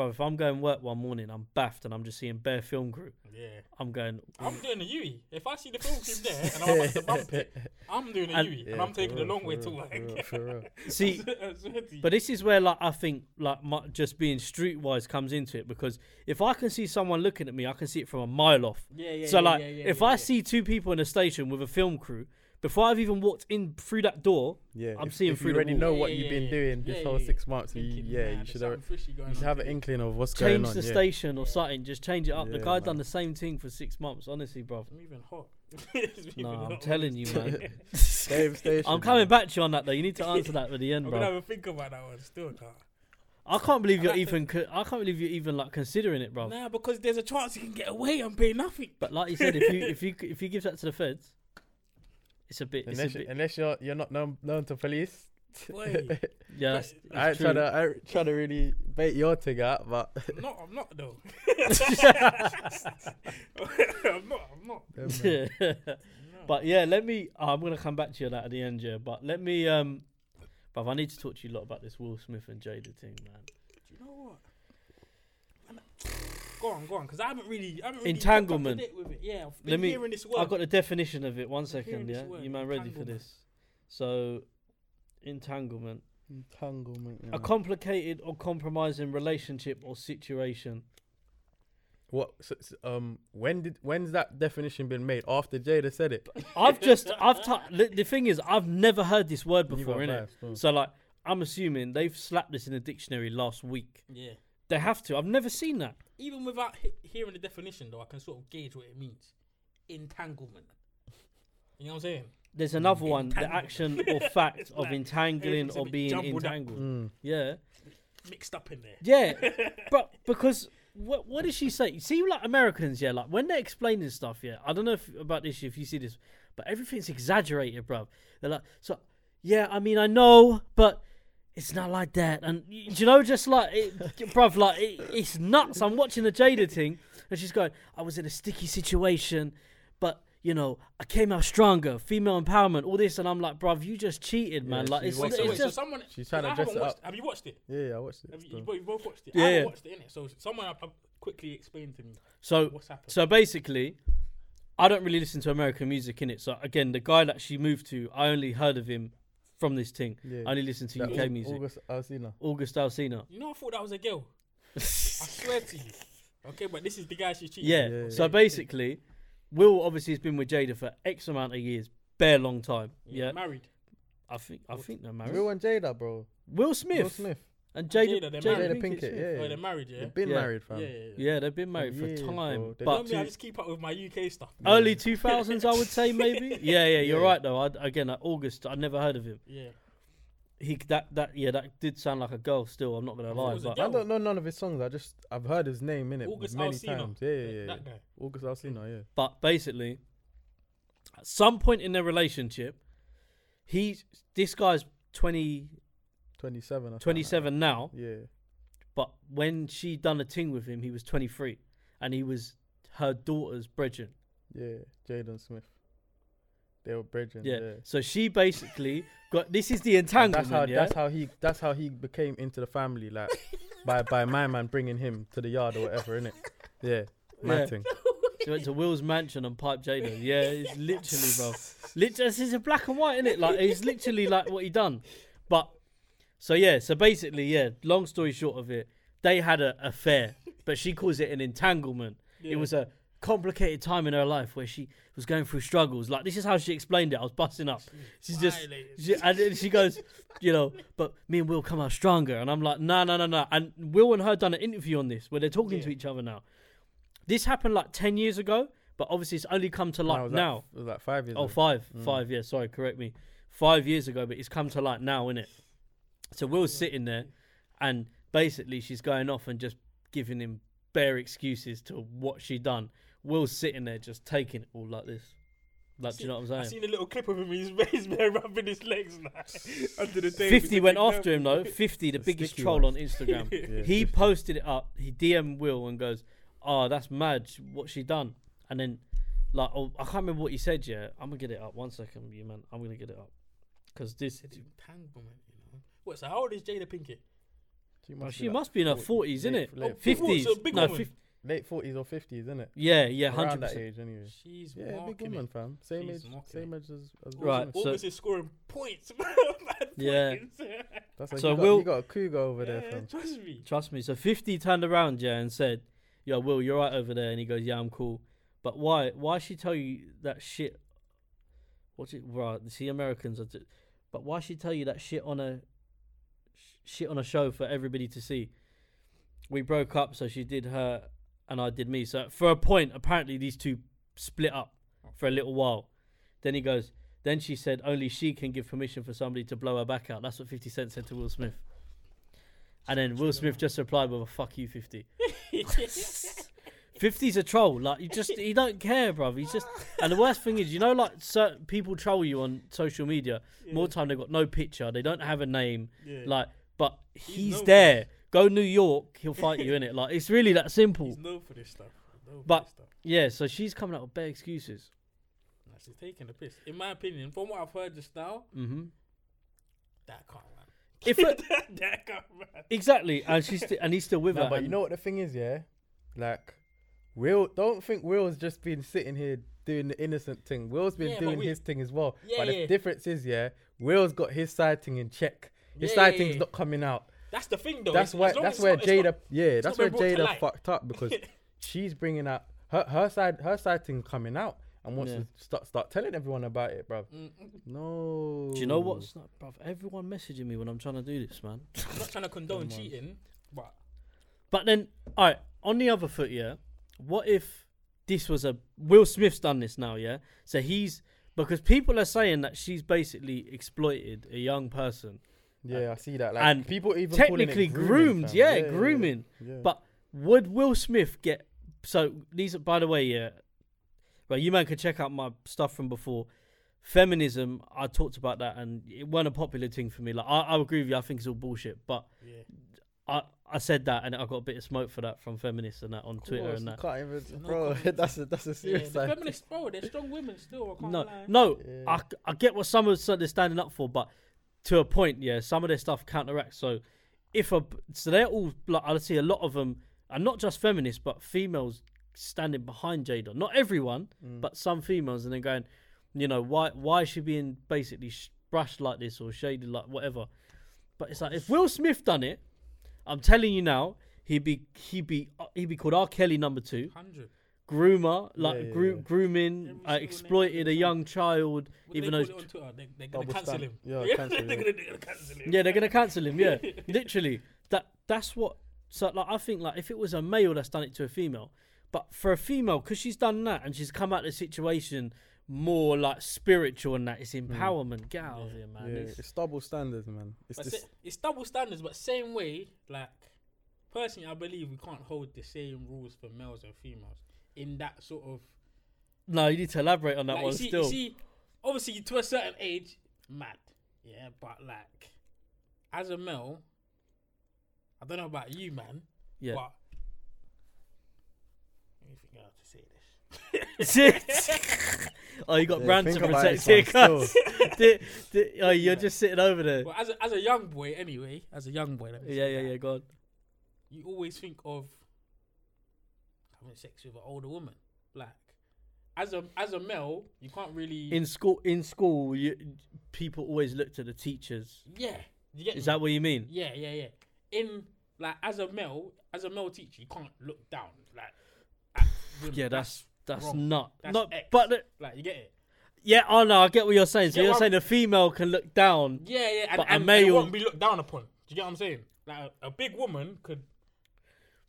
But if I'm going work one morning, I'm baffed and I'm just seeing bare film crew. yeah. I'm going. I'm doing a Yui. If I see the film crew there and I'm about to bump it, I'm doing a And- Yui. Yeah, and I'm for taking the real, long way real, to for real, for real. See, I swear to you. But this is where, like, I think, like, my, just being streetwise comes into it because if I can see someone looking at me, I can see it from a mile off. yeah, yeah, so, yeah, like, yeah, yeah, if yeah, I yeah. see two people in a station with a film crew, before I've even walked in through that door, Yeah, I'm if, seeing if through you the already wall. know what yeah, you've yeah, been yeah. doing this Yeah, whole yeah, six months, you, yeah, you should have something fishy going you should have an inkling of what's going on. change the yeah. station or something, just change it up. the Yeah, guy man. done the same thing for six months, honestly, bro. It's moving hot. It's No, I'm telling you, man. Same station. I'm coming back to you on that though. You need to answer that at the end, bro. I'm gonna have a think about that one still, car. I can't believe you're even. Co- I can't believe you're even like considering it, bro. Nah, because there's a chance you can get away and pay nothing. But like you said, if you if you if you give that to the feds, it's a bit. It's a Unless, you, bit unless you're you're not known, known to police. Boy, yeah, that's, but I ain't that's trying to I ain't trying to really bait your thing out, but I'm not. I'm not though. I'm not. I'm not. them. No. but yeah, let me. I'm gonna come back to you on that at the end, yeah. But let me. Um, but I need to talk to you a lot about this Will Smith and Jada thing, man. Do you know what? Man, Go on, go on, because I haven't really, I haven't really Entanglement. kept up With it. Yeah, I've been Let me- hearing this word. I got the definition of it. One I'm second, yeah. word, You man ready for this? So, entanglement. Entanglement. A complicated or compromising relationship or situation. What? So, so, um, when did when's that definition been made? After Jada said it. I've just, I've. T- the, the thing is, I've never heard this word before, innit? biased. So like, I'm assuming they've slapped this in the dictionary last week. yeah. They have to. I've never seen that. Even without he- hearing the definition, though, I can sort of gauge what it means. Entanglement. You know what I'm saying? There's another one: the action or fact of like entangling everything's a or bit being jumbled up. entangled. Mm. Yeah, Mixed up in there. yeah, but because what what did she say? See, like Americans, yeah, like when they're explaining stuff, yeah. I don't know if about this if you see this, but everything's exaggerated, bruv. They're like, so yeah, I mean, I know, but it's not like that. And you know, just like, it, bruv, like it, it's nuts. I'm watching the Jada thing, and she's going, I was in a sticky situation, but. You know, I came out stronger, female empowerment, all this, and I'm like, bruv, you just cheated, man. Yeah, like, she's it's, so, it's wait, so just someone. She's trying to I dress haven't it watched, up. Have you watched it? Yeah, yeah, I watched it. Have you, you, both, watched it? Yeah, I haven't yeah. watched it, innit? So someone uh, uh, quickly explained to me so. what's happened. So basically, I don't really listen to American music in it. So again, the guy that she moved to, I only heard of him from this thing. Yeah. I only listen to That UK Au- music. August Alsina. August Alsina. you know, I thought that was a girl. I swear to you. Okay, but this is the guy she's cheating. Yeah. Yeah, So yeah. basically, Will obviously has been with Jada for X amount of years, bare long time. Yeah. Married. I think I think they're married. Will and Jada, bro. Will Smith, Will Smith. And Jada, Jada, they're Jada, married. Pinkett, yeah. Oh, they're married, yeah. They've been Yeah. married, fam. Yeah, yeah, yeah. Yeah, they've been married for bro. time, They- but Normally, I just keep up with my UK stuff. early two thousands, I would say maybe. Yeah, yeah, you're Yeah. right though. I, again, August, I never heard of him. Yeah. He that that yeah, that did sound like a girl. Still, I'm not gonna lie, but I don't know none of his songs. I just I've heard his name in it August many times. Yeah, yeah, yeah. That guy. August Alsina, yeah. but basically, at some point in their relationship, he this guy's twenty 27. I 27 now. Yeah. But when she done a thing with him, he was 23, and he was her daughter's brethren. Yeah, Jaden Smith. They were brethren. Yeah. yeah. So she basically got. This is the entanglement. That's how. Yeah? That's how he. That's how he became into the family. Like by by my man bringing him to the yard or whatever. In it. Yeah. Man yeah. She went to Will's mansion and piped Jaden. Yeah, it's literally, bro. Literally, this is a black and white, in it? Like it's literally like what he done. But so yeah, so basically, yeah, long story short of it, they had an affair, but she calls it an entanglement. Yeah. It was a complicated time in her life where she was going through struggles. Like, this is how she explained it. I was busting up. She's just, she, and then she goes, you know, but me and Will come out stronger. And I'm like, no, no, no, no. And Will and her done an interview on this where they're talking to each other now. This happened like 10 years ago, but obviously it's only come to light Now, was that- now. It was like five years Oh, ago. five, Mm. five, yeah, sorry, correct me. Five years ago, but it's come to light now, innit? So Will's sitting there, and basically she's going off and just giving him bare excuses to what she done. Will's sitting there just taking it all like this. Like, do you know what I I'm saying? I've seen a little clip of him. He's, he's there rubbing his legs like, under the table. 50 went after him though. 50, the The biggest troll one. on Instagram. Yeah, he 50. posted it up. He DM Will and goes, "Oh, that's mad. What she done?" And then, like, oh, I can't remember what he said. yet. I'm gonna get it up. One second, you man. I'm gonna get it up because this. It's entanglement, you know. What? So how old is Jada Pinkett? She must she be like must be in her forties, isn't it? late- late Oh, big woman, 50s. so big no, woman. 50, late forties or fifties, isn't it? yeah, yeah, Around hundred that age, anyway. She's Yeah, big marking woman, it. fam. Same She's age, marking same it. age as, as Will Right, Smith. so- August is scoring points. Mad Yeah. That's like So you got, Will- you got a cougar over there, fam. trust me. Trust me. So 50 turned around, yeah, and said, "Yo, Will, you're right over there." And he goes, "Yeah, I'm cool." But why? Why she tell you that shit? What's it? Right, see, Americans are. T- but why she tell you that shit on a sh- shit on a show for everybody to see? We broke up, so she did her, and I did me. So for a point, apparently these two split up for a little while. Then he goes. Then she said only she can give permission for somebody to blow her back out. That's what 50 Cent said to Will Smith. And then Will Smith just replied with a "fuck you, 50." 50's a troll. Like you just he don't care, bro. He's just and the worst thing is, you know, like certain people troll you on social media. More time they've got no picture, they don't have a name. Yeah. Like, but he's, known for there. Go New York, he'll fight you in it. Like it's really that simple. He's known for this stuff. Known for But- this stuff. Yeah. So she's coming out with bare excuses. Nah, she's taking the piss. In my opinion, from what I've heard just now, hmm that can't run. If it, that can't run. exactly, and she's sti- and he's still with No, her. but you know what the thing is, yeah? Like, Will, don't think Will's just been sitting here doing the innocent thing. Will's been Yeah, doing we- his thing as well. Yeah, but the yeah. difference is, yeah, Will's got his side thing in check. His Yeah, side yeah, thing's yeah. not coming out. That's the thing, though. that's As why. That's where not- Jada. not- yeah, that's where been brought to Jada fucked up because she's bringing out her her side. Her side thing coming out and wants Yeah. to start start telling everyone about it, bro. Mm. No. Do you know what's not, bro? Everyone messaging me when I'm trying to do this, man. I'm not trying to condone cheating, but But then, all right, on the other foot, yeah. What if this was a Will Smith's done this now, yeah? So he's because people are saying that she's basically exploited a young person, Yeah, I see that. Like, and people even calling it technically grooming, groomed, fam. yeah, grooming. yeah. But would Will Smith get? So these, are, by the way, yeah. Well, you man can check out my stuff from before. Feminism, I talked about that, and it wasn't a popular thing for me. Like, I, I agree with you. I think it's all bullshit, but yeah. I, I said that, and I got a bit of smoke for that from feminists and that on Of Twitter and that. can't even, bro. that's a that's a serious the side. feminists, bro, they're strong women still. I can't No, lie. no, Yeah. I, I get what some of so they're standing up for, but to a point, yeah, some of their stuff counteracts. So if a so they're all like I see a lot of them, and not just feminists, but females standing behind Jada. Not everyone, Mm. but some females, and then going, you know, why why is she being basically sh- brushed like this or shaded like whatever? But it's like if Will Smith done it, I'm telling you now, he'd be he'd be uh, he'd be called R. Kelly number two, Hundred. Groomer, like Yeah, yeah, groo- yeah. grooming, Every uh, exploited a young child, What even though call it on Twitter, they, they're gonna cancel him. Yeah, they're, gonna, cancel him. Yeah, they're gonna cancel him. Yeah, literally. That that's what. So like, I think like if it was a male that's done it to a female, but for a female, because she's done that and she's come out of the situation more like spiritual and that, it's empowerment. Get out of Yeah. here, man. yeah, It's- it's double standards, man. It's But this, it's double standards, but same way, like personally, I believe we can't hold the same rules for males and females in that sort of. no, you need to elaborate on that like, one you see, still. You see, obviously, to a certain age, mad, yeah, but like, as a male, I don't know about you, man, yeah. but. Let me think how to say this. oh, you got Yeah, brand to think about protect this here, cuz. Di- di- oh, you're just sitting over there. But as a, as a young boy, anyway, as a young boy, let me Yeah, say yeah, that, yeah. Go on. you always think of having sex with an older woman. Like as a as a male, you can't really In school, in school, you, people always look to the teachers. yeah. Is me? that what you mean? yeah, yeah, yeah. In like as a male, as a male teacher, you can't look down like. At. Yeah, that's that's wrong. not That's not. X. But the, like you get it. yeah, oh no, I get what you're saying. So Yeah, you're saying a female can look down. Yeah, yeah, and, But a and, and male- won't be looked down upon. Do you get what I'm saying? Like a, a big woman could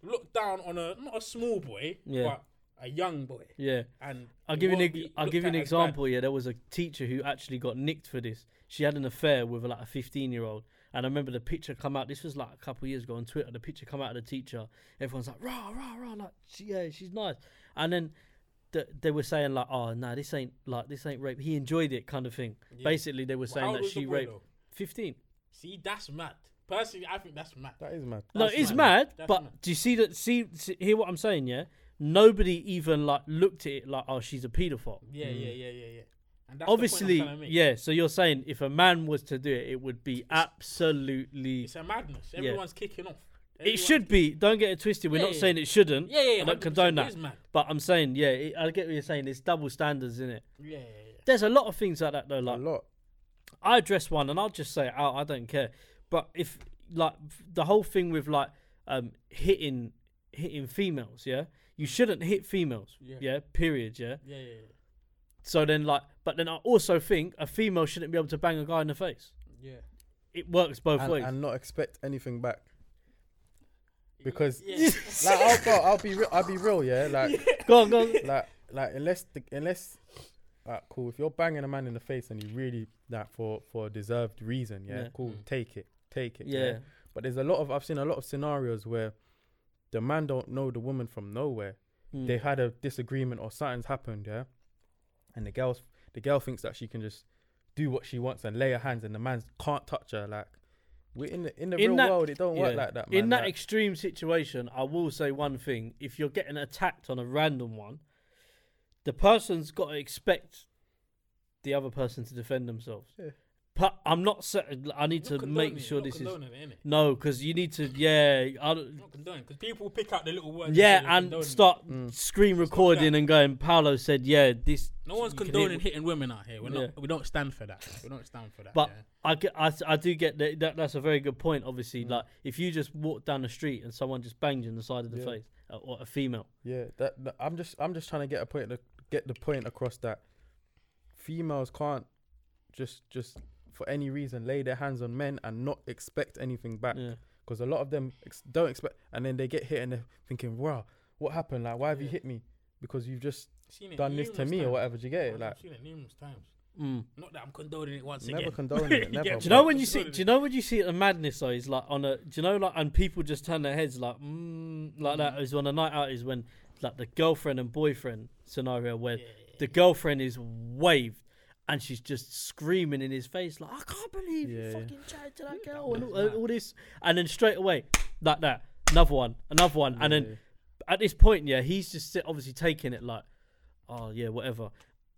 look down on a not a small boy, Yeah. but a young boy, Yeah, and I'll give you an won't ex- be I'll looked give you an at as bad. example. Yeah, there was a teacher who actually got nicked for this. She had an affair with like a 15 year old, and I remember the picture come out. This was like a couple of years ago on Twitter. The picture come out of the teacher. Everyone's like rah rah rah, like she, yeah, she's nice. And then the, they were saying like, oh no, this ain't like this ain't rape. He enjoyed it, kind of thing. Basically, they were Well, saying how that was the she boy, raped though? 15. See, that's mad. Personally, I think that's mad. that is mad. No, That's it's mad. mad, That's but mad. do you see that? See, see, hear what I'm saying? Yeah, nobody even like looked at it like, oh, she's a paedophile. Yeah, Mm. yeah, yeah, yeah, yeah. And that's Obviously, the point I'm trying to make. yeah. So you're saying if a man was to do it, it would be absolutely. it's a madness. Yeah. Everyone's kicking off. It Everyone's should be. Don't get it twisted. We're Yeah, not yeah. saying it shouldn't. Yeah, yeah, yeah. I don't 100%, condone it that. is mad. But I'm saying, yeah, it, I get what you're saying. It's double standards isn't it. Yeah, yeah, yeah. There's a lot of things like that though. a Like lot. I address one, and I'll just say it out. I don't care. But if like the whole thing with like um hitting hitting females, yeah, you shouldn't hit females. Yeah. Yeah. Period. Yeah. Yeah, yeah, yeah. So then like, but then I also think a female shouldn't be able to bang a guy in the face. Yeah. It works both And, ways. and not expect anything back. Because- yeah. Like I'll go, I'll be real. I'll be real. Yeah. Like go on, go on. like like unless the, unless like cool. If you're banging a man in the face and you really that for for a deserved reason, yeah, Yeah. cool. Mm. Take it. Take it. Yeah. But there's a lot of I've seen a lot of scenarios where the man don't know the woman from nowhere. Mm. They had a disagreement or something's happened, yeah. And the girl's the girl thinks that she can just do what she wants and lay her hands, and the man can't touch her. Like we're in the in the In real that- world, it don't work like that, man. In that Like, extreme situation, I will say one thing: if you're getting attacked on a random one, the person's got to expect the other person to defend themselves. Yeah. But I'm not certain. I need to make sure not this is it, no, because you need to. Yeah, I don't, Not condoning because people pick out the little words. yeah, and say they're and condoning it. start Mm. screen recording that. and going. Paulo said, "Yeah, this." No one's you can condoning hit- hitting women out here. We're Yeah. not. We don't stand for that. We don't stand for that. But- yeah. I, get, I, I do get that, that. That's a very good point. Obviously, Mm. like if you just walk down the street and someone just bangs you in the side of the Yeah. face, uh, or a female. Yeah, that, that- I'm just I'm just trying to get a point to get the point across that females can't just just for any reason lay their hands on men and not expect anything back Yeah. because a lot of them ex- don't expect and then they get hit and they're thinking, "Wow, what happened? Like, why have you hit me? Because you've just Seen done this to numerous me or whatever." Do you get it? I've Like, seen it numerous times. Mm. Not that I'm condoning it once again. never again. condone it. You Never. get- Do you know when you see? Do you know when you see the madness though? Is like on a. Do you know like and people just turn their heads like mm, like that. Is on a night out is when like the girlfriend and boyfriend scenario where Yeah. the girlfriend is waved and she's just screaming in his face like I can't believe Yeah, you yeah. fucking chatted to that girl and all, all this and then straight away like that another one another one and then at this point, yeah, he's just sit- obviously taking it like, oh yeah, whatever.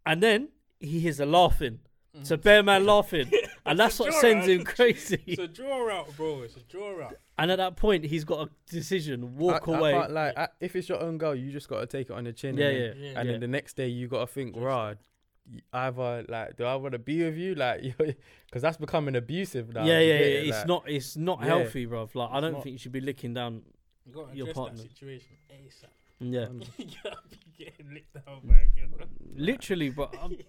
And then he hears a laughing. It's a mm. bear man laughing, and that's what sends out. him crazy. It's a draw out, bro. It's a draw out. And at that point, he's got a decision: walk I, away. I can't lie. I, if it's your own girl, you just gotta take it on the chin. yeah, and yeah, then- Yeah. And yeah. then the next day, you gotta think, Just- "Rod, either like, do I want to be with you? Like, because that's becoming abusive now. yeah, yeah, yeah. it? It's Like, not, it's not Yeah. healthy, bro. Like, I don't not. think you should be licking down. You gotta Your partner. that situation ASAP. Yeah, mm. be getting licked out by a girl. literally, but I'm-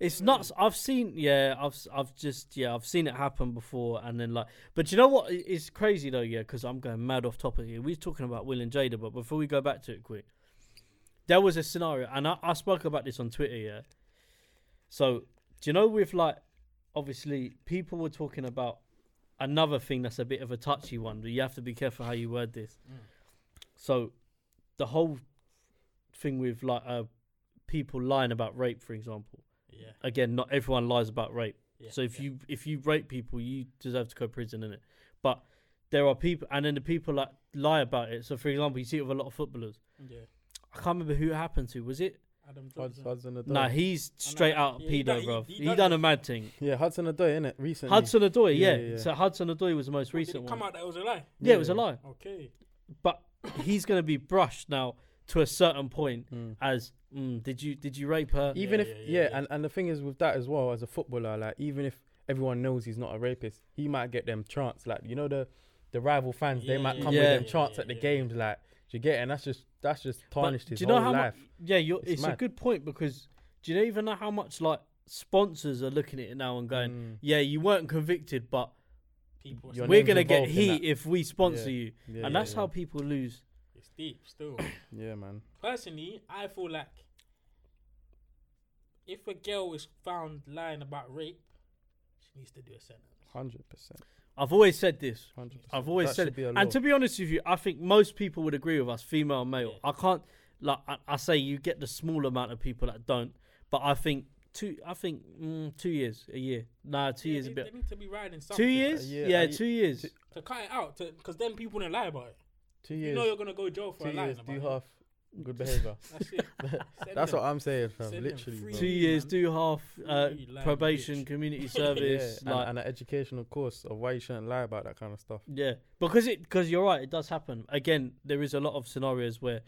It's nuts. I've seen, yeah, I've, s- I've just, yeah, I've seen it happen before, and then like, but you know what? It's crazy though, yeah, because I'm going mad off topic here. We're talking about Will and Jada, but before we go back to it, quick, there was a scenario, and I, I spoke about this on Twitter, yeah. So, do you know with like, obviously, people were talking about another thing that's a bit of a touchy one, but you have to be careful how you word this. Mm. So, the whole thing with like uh, people lying about rape, for example Yeah. again, not everyone lies about rape. yeah. so if yeah. you if you rape people, you deserve to go to prison in it. But there are people, and then the people that lie about it. So for example, you see it with a lot of footballers. yeah. I can't remember who it happened to. Was it? Adam Hudson, Johnson. Hudson Odoi. Nah, he's straight out Yeah, he pedo, done- he- bro. he He, done done it. a mad thing. yeah, Hudson Odoi, innit? Recently. Hudson Odoi, yeah. Yeah, yeah, yeah. So Hudson Odoi was the most Did recent it come one. out that it was a lie? Yeah, it was a Yeah. lie. Okay. But he's gonna be brushed now to a certain point Mm. as mm, did you did you rape her? Yeah, Even if yeah, yeah, yeah, yeah. and and the thing is with that as well as a footballer, like even if everyone knows he's not a rapist, he might get them chants. Like you know the the rival fans, they Yeah, might yeah, come yeah, with them yeah, chants yeah, at the yeah, games. Like do you get, it? and that's just that's just But tarnished his do you know whole how mu- life. Yeah, you're, It's it's, a good point because do you even know how much like sponsors are looking at it now and going, Mm, yeah, you weren't convicted, but People. We're gonna get heat if we sponsor Yeah. you, yeah, and yeah, that's yeah. how people lose. It's deep still. Yeah, man. Personally, I feel like if a girl is found lying about rape, she needs to do a sentence. Hundred percent. I've always said this. Hundred percent. I've always That said it. be a law. And to be honest with you, I think most people would agree with us, female and male. Yeah. I can't like I, I say you get the small amount of people that don't, but I think two. I think mm, two years, a year. Nah, two Yeah, years they, a bit. They need to be riding something. Two years? year, Yeah, a ye- two years. To cut it out, because then people don't lie about it. two years. You years. know you're gonna go jail for two a lying years. about Do it. half. Good behavior. That's it. That's what I'm saying, fam. Send them Literally, free. bro. two years, man. do half uh, Free lying probation, bitch. community Yeah, service, and, like and an educational course of why you shouldn't lie about that kind of stuff. Yeah, because it because you're right, it does happen. Again, there is a lot of scenarios where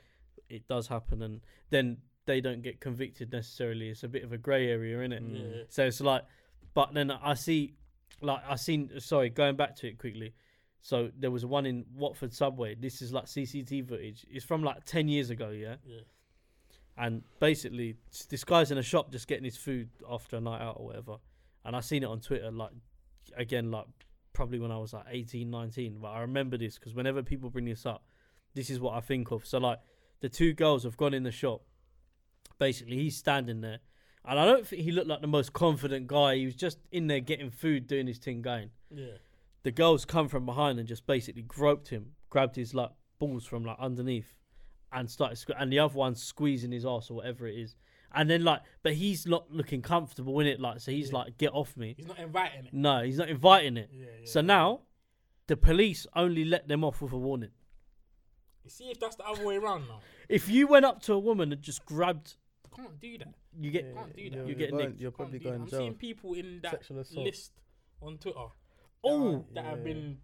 it does happen, and then they don't get convicted necessarily. It's a bit of a grey area, in it? Mm. Yeah. So it's like, but then I see, like I seen. Sorry, going back to it quickly. So there was one in Watford subway. This is like CCTV footage. It's from like ten years ago, yeah. Yeah. And basically, this guy's in a shop just getting his food after a night out or whatever. And I seen it on Twitter, like, again, like, probably when I was like 18, 19. But I remember this because whenever people bring this up, this is what I think of. So, like, the two girls have gone in the shop. Basically, he's standing there. And I don't think he looked like the most confident guy. He was just in there getting food, doing his thing, going. Yeah. The girls come from behind and just basically groped him, grabbed his like balls from like underneath, and started. Sque- and the other one squeezing his ass or whatever it is. And then like, but he's not looking comfortable in it. Like, so he's Yeah. like, "Get off me!" He's not inviting it. No, he's not inviting it. Yeah, yeah. So now, the police only let them off with a warning. You see if that's the other way around now. If you went up to a woman and just grabbed, Can't do that. you get Yeah, can't do that. you're- You you're get going- nicked. You're probably going I'm jail. seeing people in that list on Twitter that, oh, are, that have been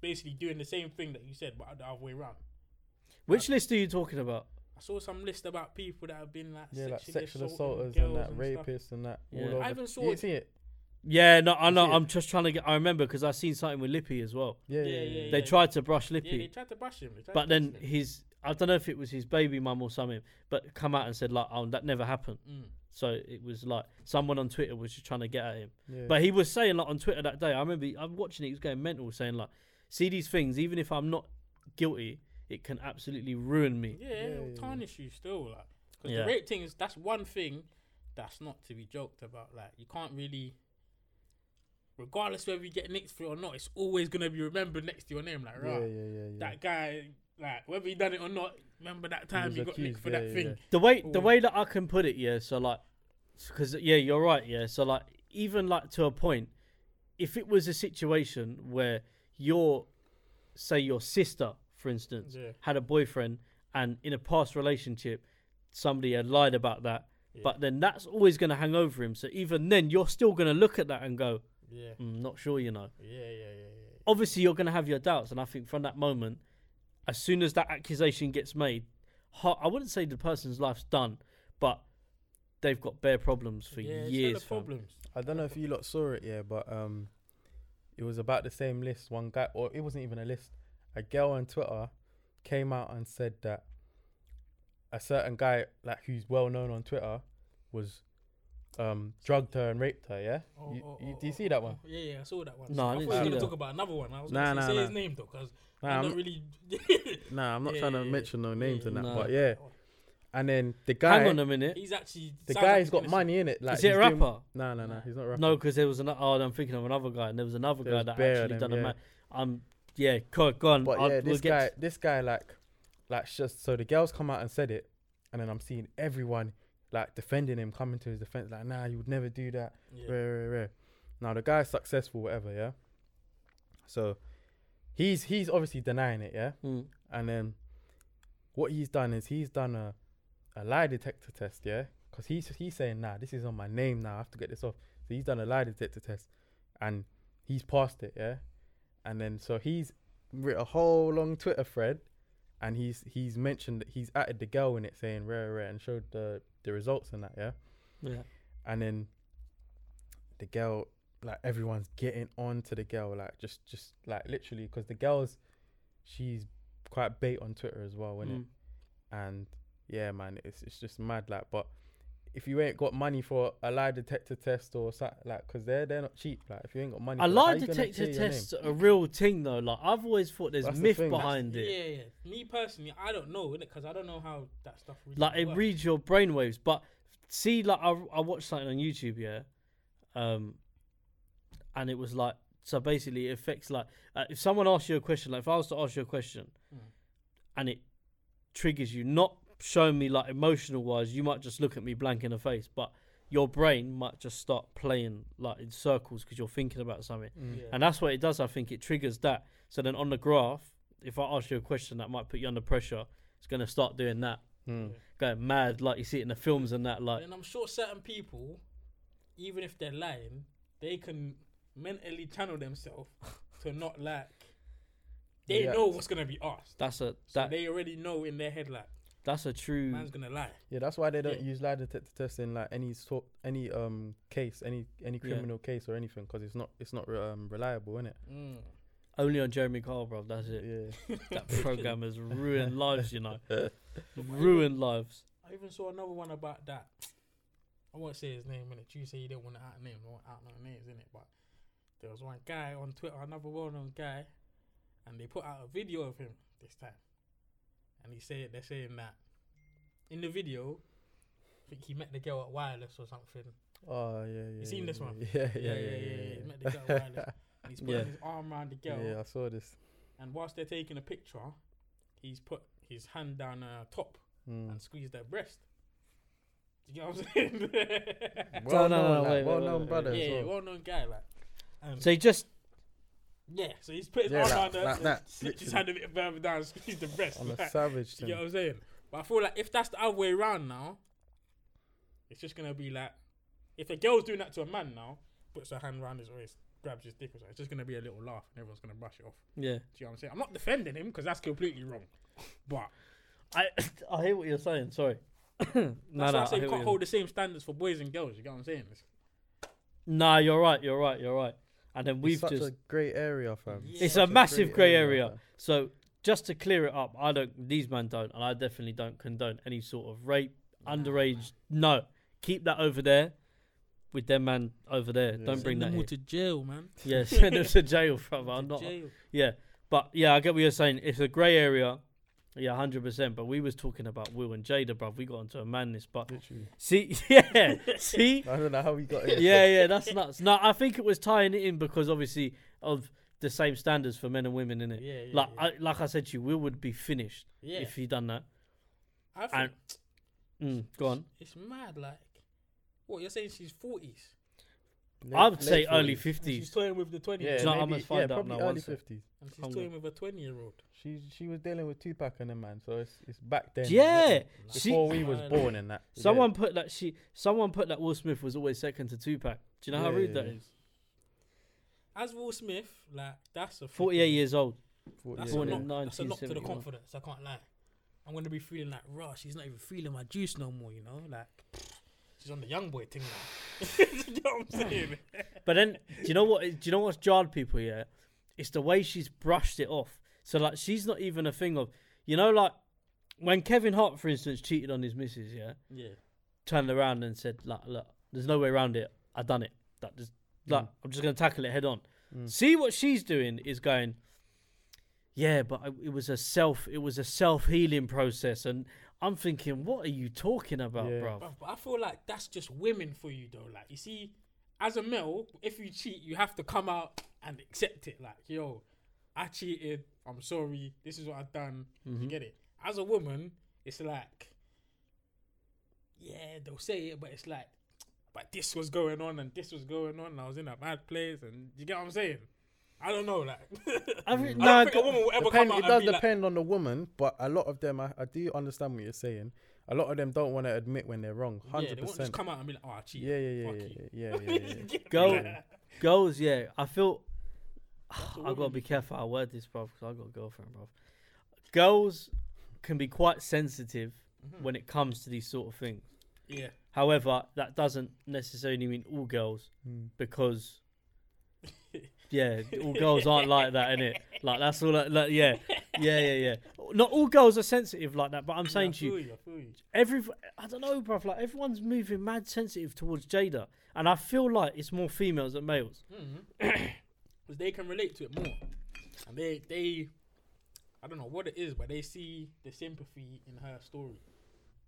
basically doing the same thing that you said, but the other way around. which list are you talking about? I saw some list about people that have been like Yeah, like sexual assaulters girls and that, stuff. rapists and that. Yeah. All I over. even saw You it- see it? Yeah, no, I know. I'm just trying to get. I remember because I seen something with Lippy as well. Yeah, Yeah, yeah, yeah, yeah. They yeah. tried to brush Lippy, Yeah, they Lippy, tried to bash him. they tried but to then bash him. his. I don't know if it was his baby mum or something, but come out and said like, "Oh, that never happened." Mm. So it was like someone on Twitter was just trying to get at him. yeah. But he was saying like on Twitter that day. I remember I'm watching it. He was going mental, saying like, "See these things. Even if I'm not guilty, it can absolutely ruin me." Yeah, Yeah, it'll yeah, tarnish you still. Like, because Yeah. the rape thing is that's one thing that's not to be joked about. Like, you can't really, regardless whether you get nicked for it or not, it's always gonna be remembered next to your name. Like, yeah, right, yeah, yeah, yeah. that guy, like, whether he done it or not, remember that time was you got accused, nicked for yeah, that yeah, thing. The way the way that I can put it, yeah. So like, because yeah, you're right, yeah. So like, even like to a point, if it was a situation where your, say your sister, for instance, Yeah. had a boyfriend and in a past relationship, somebody had lied about that, Yeah. but then that's always going to hang over him. So even then, you're still going to look at that and go, Yeah, mm, not sure, you know. yeah, yeah, yeah, yeah. Obviously, you're going to have your doubts, and I think from that moment, as soon as that accusation gets made, I wouldn't say the person's life's done, but they've got bare problems for yeah, years. hella fam. problems. I don't know if you lot saw it, yeah, but um, it was about the same list. One guy, or it wasn't even a list. A girl on Twitter came out and said that a certain guy, like who's well known on Twitter, was um drugged her and raped her. Yeah, Oh, you, oh, you, oh, do you oh, see that one? oh, Yeah, yeah, I saw that one. No, I I, didn't thought you see were gonna that. talk about another one. I was Nah, gonna nah, say, say nah. his name though, because Nah, I'm I'm not not, really. nah, I'm not Yeah, trying to yeah. mention no names and that, Nah. but yeah. And then the guy, Hang on a minute. He's actually the sounds like guy's he's got gonna money in it. Like Is it a he's doing- rapper? No, no, no, Nah. he's not a rapper. No, because there was another. Oh, I'm thinking of another guy, and there was another There guy was that actually them, done a yeah. man. Um, yeah, go, go on. But I'll- yeah, we'll this get guy, this guy, like, like just so the girls come out and said it, and then I'm seeing everyone like defending him, coming to his defense, like, nah, you would never do that. Yeah. Rare, rare, rare. Now the guy's successful, whatever, yeah. So he's he's obviously denying it, yeah. Mm. And then what he's done is he's done a a lie detector test, yeah. Because he's he's saying, nah, this is on my name now. I have to get this off. So he's done a lie detector test, and he's passed it, yeah. And then so he's written a whole long Twitter thread, and he's he's mentioned that he's added the girl in it, saying rare, rare, and showed the the results and that, yeah Yeah. and then the girl like everyone's getting on to the girl like just just like literally because the girl's she's quite bait on twitter as well is Mm. and yeah man it's, it's just mad like but if you ain't got money for a lie detector test or something like because they're they're not cheap like if you ain't got money A for that, lie how detector clear your name? test's a real thing though. Like I've always thought there's That's the myth thing. That's- behind it. Yeah, yeah. Me personally, I don't know innit? because I don't know how that stuff. Really like it works. reads your brainwaves. But see, like I I watched something on YouTube, yeah, um, and it was like so basically it affects like uh, if someone asks you a question, like if I was to ask you a question, Mm. and it triggers you, not showing me like emotional wise, you might just look at me blank in the face, but your brain might just start playing like in circles because you're thinking about something. Mm. Yeah. And that's what it does. I think it triggers that. So then on the graph, if I ask you a question that might put you under pressure, it's going to start doing that, Mm. going mad, like you see it in the films and that. Like, and I'm sure certain people, even if they're lying, they can mentally channel themselves to not like. They Yeah. know what's gonna be asked. that's a So that they already know in their head like that's a true. man's gonna lie. yeah that's why they don't Yeah. use lie detector tests in like any sort any um case any any Yeah. criminal case or anything because it's not it's not um reliable is it Mm. Only on Jeremy Kyle, bro. That's it. yeah That program has ruined lives, you know. ruined lives. I even saw another one about that. I won't say his name in it. You say you didn't want to out name, don't want out no names in it, but there was one guy on Twitter, another well-known guy, and they put out a video of him this time, and he said they're saying that in the video, I think he met the girl at Wireless or something. Oh yeah, yeah. You seen yeah, this yeah, one? Yeah, yeah, yeah, yeah. yeah, yeah, Met the girl at Wireless. He's putting Yeah. his arm around the girl, Yeah, I saw this. and whilst they're taking a picture, he's put his hand down her top Mm. and squeezed her breast. Do you get what I'm saying? Well no, no, known, no, like, wait, well wait, known wait, brother. as yeah, well. well known guy, like. Um, So he just yeah, so he's put his Yeah, arm like- around her, like that, slipped his hand a bit further down, and squeezed the breast. On a like, savage do you get what I'm saying? But I feel like if that's the other way around now, it's just gonna be like, if a girl's doing that to a man now, puts her hand around his waist, grabs his dick or something, it's just gonna be a little laugh, and everyone's gonna brush it off. yeah. Do you know what I'm saying? I'm not defending him because that's completely wrong, but I I hear what you're saying. Sorry. no, that's no, why I say I you hear can't what hold the same standards for boys and girls. You get what I'm saying? It's- Nah, you're right. You're right. You're right. And then we've such just a great area, fam. Yeah. It's Such a massive grey area. fam. so just to clear it up. I don't. These men don't, and I definitely don't condone any sort of rape, underage. No, keep that over there with them man over there. Yeah. Don't bring Send that them here. to jail, man. Yeah, send them to jail, brother. To I'm not. jail. Yeah, but yeah, I get what you're saying. It's a grey area. Yeah, hundred percent. But we was talking about Will and Jada, bruv. We got into a madness. But Literally. see, yeah, see, I don't know how we got in. yeah, yeah, that's nuts. No, I think it was tying it in because obviously of the same standards for men and women, innit? Yeah, yeah, like, yeah. I, like I said to you, Will would be finished yeah. if he done that. I think and- Mm, go on. It's mad, like what you're saying. She's forties. Late- I would say late early 40s. She's fifties. toying with the twenty. Yeah, Do you I must find yeah, out probably now, early sec. fifties. and she's I'm toying with a twenty-year-old. She she was dealing with Tupac and them man, so it's it's back then. Yeah, she- before we was born and that. Someone it? put that she. Someone put that Will Smith was always second to Tupac. Do you know how Yeah, rude yeah, that yeah. is? As Will Smith, like that's a Forty-eight fucking- years old. Forty That's, Born a in knock, that's a knock to the 1971. confidence. I can't lie. I'm gonna be feeling like Rush. She's not even feeling my juice no more. You know, like she's on the young boy thing now. you know what I'm saying? But then, do you know what? Do you know what's jarred people? Yeah, it's the way she's brushed it off. So like, she's not even a thing of, you know, like when Kevin Hart, for instance, cheated on his missus. Yeah, yeah. turned around and said, like, look, there's no way around it. I've done it. That just, like, Mm. I'm just gonna tackle it head on. Mm. See what she's doing is going. Yeah, but it was a self. It was a self healing process, and I'm thinking, what are you talking about, Yeah. bro? But, but I feel like that's just women for you though. Like you see, as a male, if you cheat, you have to come out and accept it. Like, yo, I cheated. I'm sorry. This is what I've done. You Mhm. get it? As a woman, it's like, yeah, they'll say it, but it's like, but this was going on and this was going on. And I was in a bad place, and you get what I'm saying? I don't know, like. I re- I nah, don't think a woman will ever Depend, come out it and does be like, depend on the woman, but a lot of them, I, I do understand what you're saying. A lot of them don't want to admit when they're wrong. yeah, Hundred they won't just percent. come out and be like, oh, I cheated. Yeah, yeah, yeah, Fuck yeah, you. yeah, yeah, yeah, yeah. Go. Girls, yeah, I feel. That's a I gotta be thing. careful. I word this, bro, because I got a girlfriend, bro. Girls can be quite sensitive Mhm. when it comes to these sort of things. Yeah. However, that doesn't necessarily mean all girls, Mm. because yeah, all girls aren't like that, innit? Like that's all. Like, like, yeah, yeah, yeah, yeah. Not all girls are sensitive like that, but I'm saying I to you, you, I you. every I don't know, bruv. Like everyone's moving mad sensitive towards Jada, and I feel like it's more females than males. Mm-hmm. Because they can relate to it more, and they they, I don't know what it is, but they see the sympathy in her story.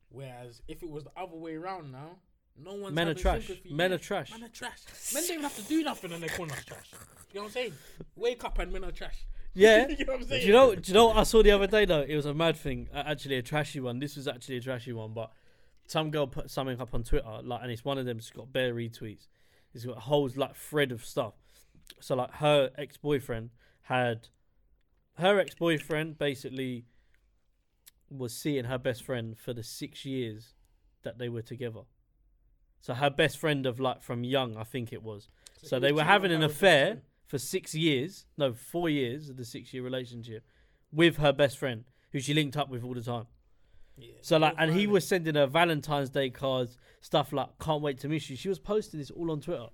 Whereas if it was the other way around now, no one's Men are trash. Men are trash. Men are trash. Men don't even have to do nothing and they call us trash. You know what I'm saying? Wake up and men are trash. Yeah. you know what I'm Do saying? you know? Do you know what I saw the other day though? It was a mad thing. Uh, actually, a trashy one. This was actually a trashy one, but some girl put something up on Twitter, like, and it's one of them. It's got bare retweets. It's got a whole like thread of stuff. So like, her ex boyfriend had her ex boyfriend basically was seeing her best friend for the six years that they were together. So her best friend of like from young, I think it was. So he they were having an her with his affair for six years, no, four years of the six year relationship with her best friend, who she linked up with all the time. Yeah, So like, so and he was sending her Valentine's Day cards, stuff like "Can't wait to miss you." She was posting this all on Twitter.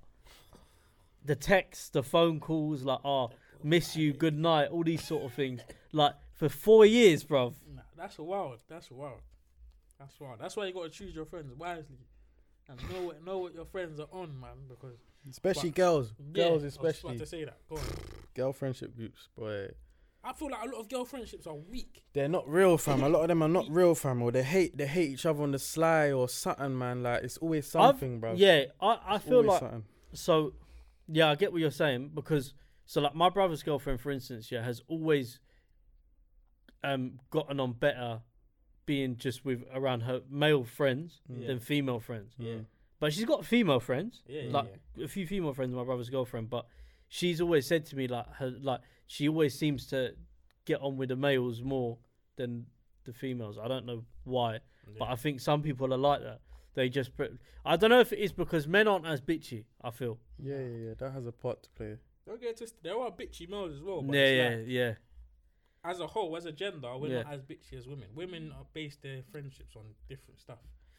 The texts, the phone calls, like "Oh, miss you, good night," all these sort of things. Like for four years, bruv. Nah, that's wild. That's wild. That's wild. That's why you got to choose your friends wisely, and know what know what your friends are on, man. Because Especially But- girls, yeah, girls I was about especially to say that. Go on. girl friendship groups, boy. I feel like a lot of girl friendships are weak. They're not real, fam. A lot of them are not real, fam. Or they hate, they hate each other on the sly or something, man. Like it's always I've- something, bro. Yeah, I, I feel always like something. so. Yeah, I get what you're saying because So like my brother's girlfriend, for instance, yeah, has always um gotten on better being just with around her male friends Mm. than female friends. Yeah. Mm. But she's got female friends, Yeah, like yeah. a few female friends. My brother's girlfriend, but she's always said to me like her like she always seems to get on with the males more than the females. I don't know why, but I think some people are like that. They just put, I don't know if it is because men aren't as bitchy. I feel. Yeah, yeah, yeah. That has a part to play. Don't get twisted. There are bitchy males as well. But yeah, yeah, like, yeah. As a whole, as a gender, we're Yeah. not as bitchy as women. Women are base their friendships on different stuff.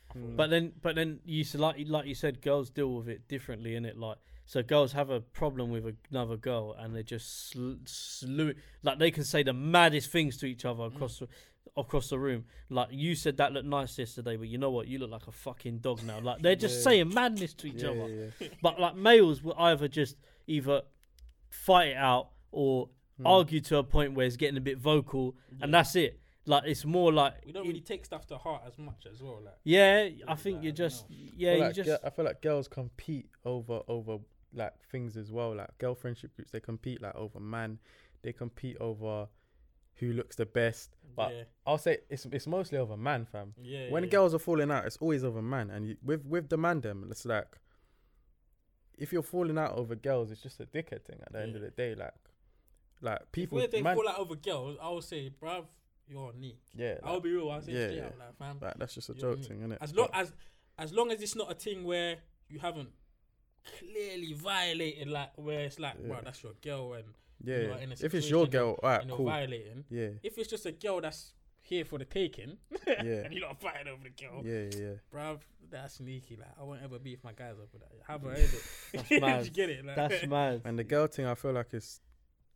I feel Mm. But then, but then you s- like like you said, girls deal with it differently, in it. Like so, girls have a problem with another girl, and they just sl- slew like they can say the maddest things to each other across the, across the room. Like you said that looked nice yesterday, but you know what? You look like a fucking dog now. Like they're just Yeah. saying madness to each Yeah, other. yeah, yeah. But like males will either just either fight it out or Mm. argue to a point where it's getting a bit vocal, and that's it. Like it's more like we don't it- really take stuff to heart as much as well. Like yeah. I think I you don't just know. yeah I feel you like just gi- I feel like girls compete over over like things as well. Like girl friendship groups, they compete like over man. They compete over who looks the best. But yeah, I'll say it's it's mostly over man, fam. yeah. when yeah. girls are falling out, it's always over man. And you, with with the man, them, it's like if you're falling out over girls, it's just a dickhead thing. At the end of the day, like like people, we- they man, fall out over girls, I would say, bruv, you're neat. yeah, I'll like, be real. I'll say yeah, yeah. out, like fam. like, that's just a You know what I joke mean? thing, isn't it? As long as as long as it's not a thing where you haven't clearly violated, like where it's like, Yeah. bro, that's your girl, and yeah, you yeah. are in a if it's your situation girl, alright, and you're cool, violating. yeah, If it's just a girl that's here for the taking, yeah, and you're not fighting over the girl, yeah, yeah, yeah. bruv, that's sneaky. Like I won't ever beef my guys over that. Have I heard it? That's you get it? Like, That's mad. And the girl thing, I feel like it's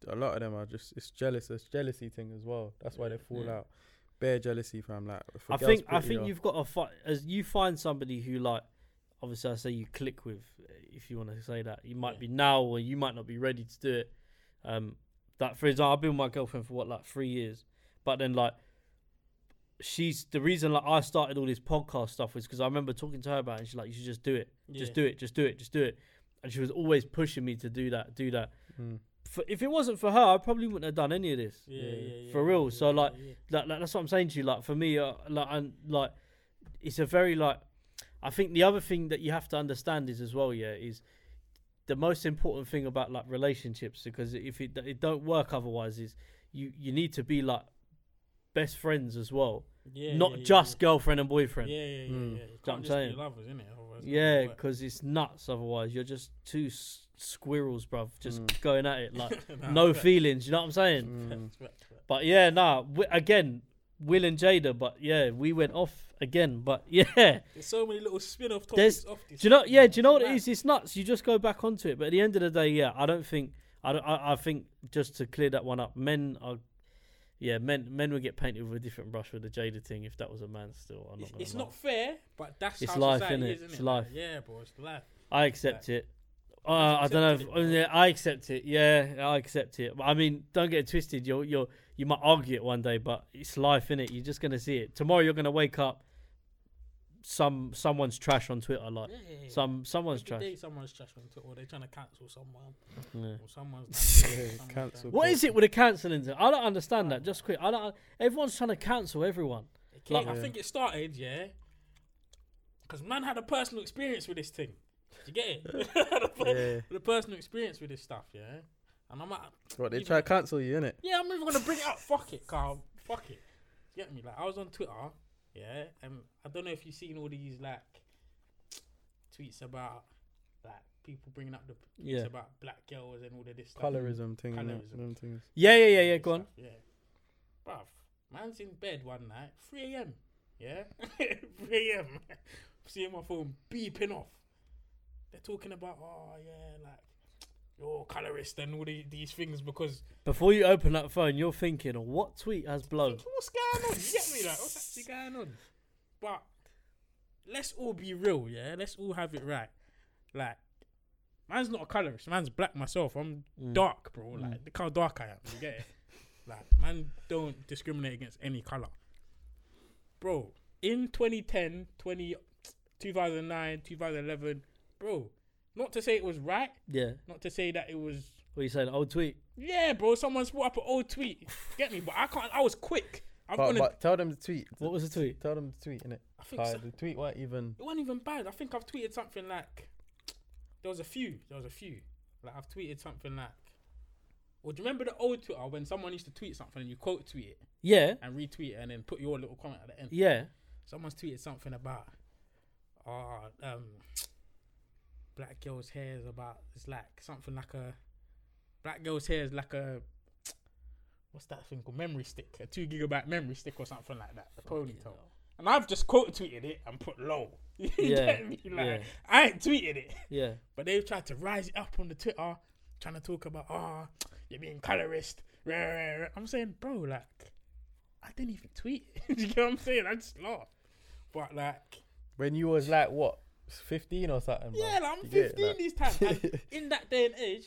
a lot of them are just it's jealous, it's jealousy thing as well. That's why they fall Yeah. out. Bare jealousy, fam. Like I think I think uh, you've got to fight as you find somebody who like obviously I say you click with if you want to say that you might Yeah. be now or you might not be ready to do it. Um, that for example, I've been with my girlfriend for what like three years, but then like she's the reason like I started all this podcast stuff was because I remember talking to her about it. And she's like, you should just do it, just do it, just do it, just do it, and she was always pushing me to do that, do that. mm, For, if it wasn't for her, I probably wouldn't have done any of this. Yeah, Yeah. yeah, yeah, For real, yeah, so, like, yeah. like, like that's what I'm saying to you. Like for me, uh, like and like, it's a very like. I think the other thing that you have to understand is as well, yeah, is the most important thing about like relationships because if it it don't work otherwise is you you need to be like best friends as well, Yeah, not yeah, yeah, just yeah. girlfriend and boyfriend. Yeah, yeah, yeah, Mm. yeah. You what I'm saying? be lovers, innit? Otherwise it's not Yeah, because it's nuts. Otherwise, you're just two s- squirrels, bruv, just Mm. going at it like Nah, no facts, feelings. You know what I'm saying? mm. But yeah, nah. W- again, Will and Jada, but yeah, we went off again. But yeah, There's so many little spin-off There's- topics off this. do you know? thing, Yeah, do you know what It's it is? It's nuts. You just go back onto it. But at the end of the day, yeah, I don't think. I don't. I, I think just to clear that one up, men are. Yeah, men men would get painted with a different brush with the Jada thing if that was a man. Still, I'm It's, not. it's gonna not fair, but that's It's how life, society innit? is, It's innit? life. Yeah, bro, it's life. I accept it. Uh, I've don't know. If, it, oh, yeah, I accept it. Yeah, I accept it. But I mean, don't get it twisted. You're you're you might argue it one day, but it's life, innit? You're just gonna see it tomorrow. You're gonna wake up. Some someone's trash on Twitter, like Yeah, yeah, yeah. some someone's Every trash. day someone's trash on Twitter, or they're trying to cancel someone, Yeah. or someone's. Yeah, done someone's cancel What is it with the cancelling? thing? I don't understand that. Just quick, I don't. Everyone's trying to cancel everyone. Okay, Like- I think it started, yeah, because man had a personal experience with this thing. Do you get it? Had per- Yeah. the personal experience with this stuff, yeah. And I'm like, What they try to cancel you, innit? yeah, I'm even gonna bring it up. Fuck it, Carl. Fuck it. You get me? Like I was on Twitter, yeah, and I don't know if you've seen all these like tweets about like people bringing up the tweets Yeah. about black girls and all of this stuff. Colorism thing, innit? Colorism. Them things. Yeah, yeah, yeah, yeah. Go on. Yeah, bruv, man's in bed one night, 3 a.m. Yeah, 3 a.m. Seeing my phone beeping off. They're talking about, oh yeah, like you're colorist and all the, these things because Before you open that phone, you're thinking, "Oh, "What tweet has blown?" what's going on? You get me? Like, what's actually going on? But let's all be real, yeah. Let's all have it right. Like, man's not a colorist. Man's black myself. I'm Mm. dark, bro. Mm. Like, look how dark I am. You get it? like, man, don't discriminate against any color, bro. In 2010, 20, 2009, 2011, bro. Not to say it was right. Yeah, Not to say that it was What you saying? Old tweet. Yeah, bro. Someone's put up an old tweet. Get me? But I can't. I was quick. I'm But, gonna. but tell them the tweet. What was the tweet? Tell them the tweet innit? I think so- the tweet weren't even. it wasn't even bad. I think I've tweeted something like. There was a few. There was a few. Like I've tweeted something like. Well, do you remember the old Twitter when someone used to tweet something and you quote tweet it Yeah, and retweet it and then put your little comment at the end? yeah. Someone's tweeted something about, oh, um, black girl's hair is about. It's like something like a. Black girl's hair is like a. What's that thing called? Memory stick, a two gigabyte memory stick or something like that. A ponytail. And I've just quote tweeted it and put low. you Yeah, get me? Like, yeah. I ain't tweeted it, Yeah. but they've tried to rise it up on the Twitter, trying to talk about, oh, you're being colorist. rah, rah, rah." I'm saying, bro, like, I didn't even tweet it. you know what I'm saying? I just laughed. But like, When you was like what, fifteen or something? bro? yeah, like, I'm You get it, 15 like- these times. And in that day and age,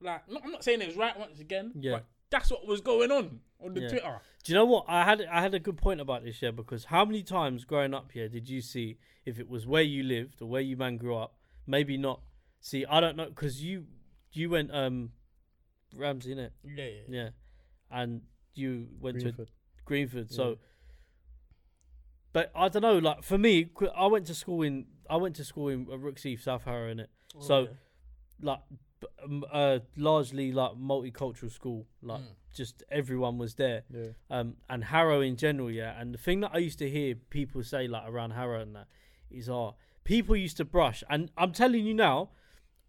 like, no, I'm not saying it was right once again, Yeah. but that's what was going on on the Yeah. Twitter. Do you know what? I had I had a good point about this, yeah, because how many times growing up here did you see if it was where you lived or where you man grew up? Maybe not. See, I don't know because you you went um Ramsey, innit? Yeah, yeah. Yeah, and you went to Greenford. Greenford. Yeah. So, but I don't know. Like for me, I went to school in I went to school in uh, Rooks Heath, South Harrow, innit? Oh, So, yeah. Like b- um, uh, largely like multicultural school. Like Mm. just everyone was there Yeah. um, and Harrow in general, yeah. And the thing that I used to hear people say like around Harrow and that is, oh, people used to brush, and I'm telling you now,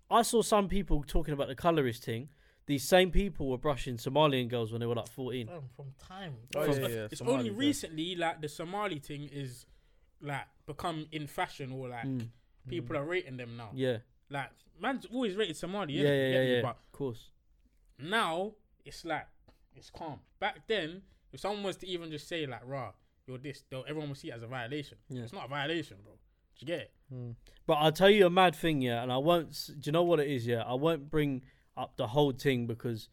I saw some people talking about the colorist thing. These same people were brushing Somalian girls when they were like 14. Fam, from time. Oh, it's yeah, yeah, it's Somalis, only yeah. recently like the Somali thing is like become in fashion or like Mm, people are rating them now. yeah, Like man's always rated Somali, yeah, yeah, yeah, yeah. But Of course. now it's like it's calm. Back then, if someone was to even just say like "raw," you're this, though everyone would see it as a violation. Yeah. It's not a violation, bro. Do you get it? Mm. But I'll tell you a mad thing, yeah, and I won't. Do you know what it is? Yeah, I won't bring up the whole thing because,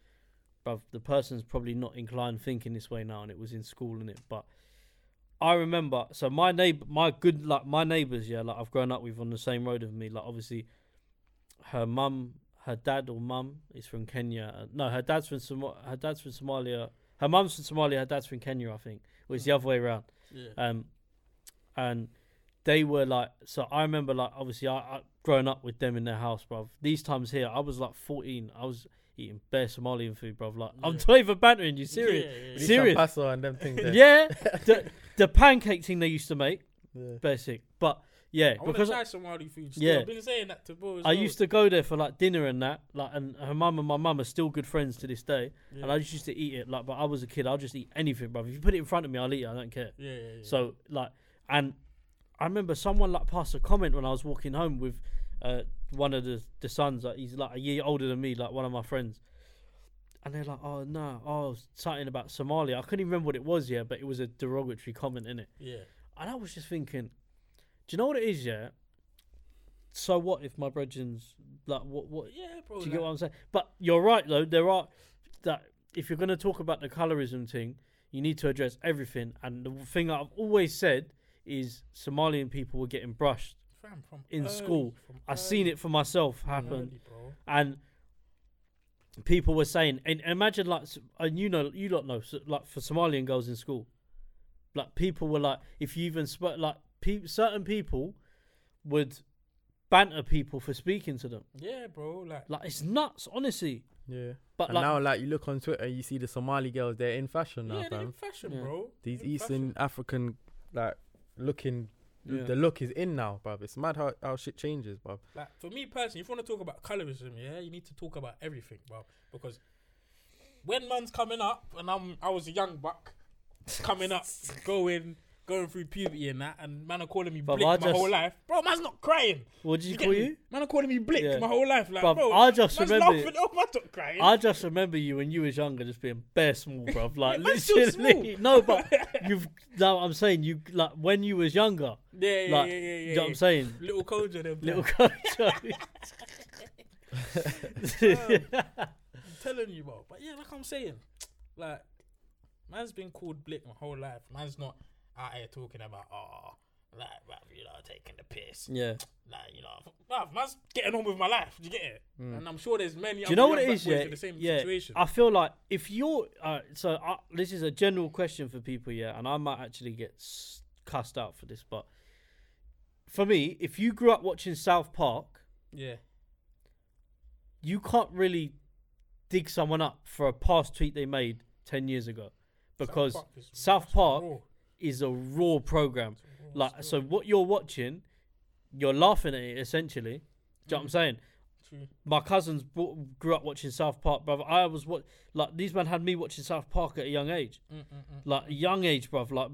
bruv, the person's probably not inclined thinking this way now, and it was in school, and it. But I remember, so my neighbor, my good, like my neighbors, yeah, like I've grown up with on the same road with me. Like obviously, her mum, her dad or mum is from Kenya. Uh, no, her dad's from Som- her dad's from Somalia. Her mum's from Somalia. Her dad's from Kenya, I think. Or it's the other way around. Yeah. Um, and they were like, so I remember like obviously I, I growing up with them in their house, bruv. These times here, I was like 14. I was eating bare Somalian food, bro. Like I'm Yeah. not even bantering you, serious. Yeah, yeah, We yeah. need Serious? some and them things. there. Yeah, the, the pancake thing they used to make, Yeah. basic. But yeah, I want to because try Somali food. Still. Yeah. I've been saying that to bro. As I well. used to go there for like dinner and that, like, and her mum and my mum are still good friends to this day. Yeah. And I just used to eat it, like, but I was a kid, I'll just eat anything, bro. If you put it in front of me, I'll eat it. I don't care. yeah, yeah, yeah. So like, and I remember someone like passed a comment when I was walking home with uh, one of the the sons. Like he's like a year older than me, like one of my friends. And they're like, "Oh no, oh something about Somalia." I couldn't even remember what it was, yeah, but it was a derogatory comment in it. yeah, And I was just thinking, do you know what it is, yeah? So what if my brethren's like what what yeah, bro. do you get what I'm saying? But you're right though. There are that if you're going to talk about the colorism thing, you need to address everything. And the thing that I've always said is Somalian people were getting brushed. Fam, from in early, school, from I've seen it for myself happen, early, and people were saying, and imagine like, and you know, you lot know, so, like for Somalian girls in school, like people were like, if you even spoke, like pe- certain people would banter people for speaking to them. Yeah, bro. Like, Like it's nuts, honestly. Yeah. But and like, now, like you look on Twitter, you see the Somali girls. They're in fashion now, yeah, they're in fashion, Yeah. bro. These in Eastern African, like looking, Yeah. the look is in now, bruv. It's mad how, how shit changes, bruv. Like for me personally, if you want to talk about colorism, yeah, you need to talk about everything, bro. Because when man's coming up, and I'm I was a young buck coming up, going going through puberty and that, and man are calling me Bruv, blick I my just- whole life, bro. Man's not crying. what did you, get call me? you? Man are calling me blick Yeah. my whole life, like Bruv, bro. I just man's remember laughing. Oh, man's not crying. I just remember you when you was younger, just being bare small, bruv. Like man's still literally, no, but you've. No, I'm saying you like when you was younger. yeah, yeah, like, yeah, yeah, yeah. you know what I'm saying? Little Koja, them Little coach. I'm telling you, bro. But yeah, like I'm saying, like, man's been called blick my whole life. Man's not out here talking about, oh, Like, bruv, you know, taking the piss. Yeah. Like, you know, bruv, man's getting on with my life. Do you get it? Mm. And I'm sure there's many. Do you know what it is? Yeah, in the same yeah. situation. I feel like if you're uh, so, uh, this is a general question for people, yeah, and I might actually get cussed out for this, but for me, if you grew up watching South Park, yeah. you can't really dig someone up for a past tweet they made ten years ago, because Park South Park. Is a raw program. Raw, Like, it's so what you're watching, you're laughing at it essentially. Do you know what I'm Mm. saying? True. my cousins grew up watching South Park, brother. I was what like these men had me watching South Park at a young age, Mm, mm, mm, like a young age, bruv, like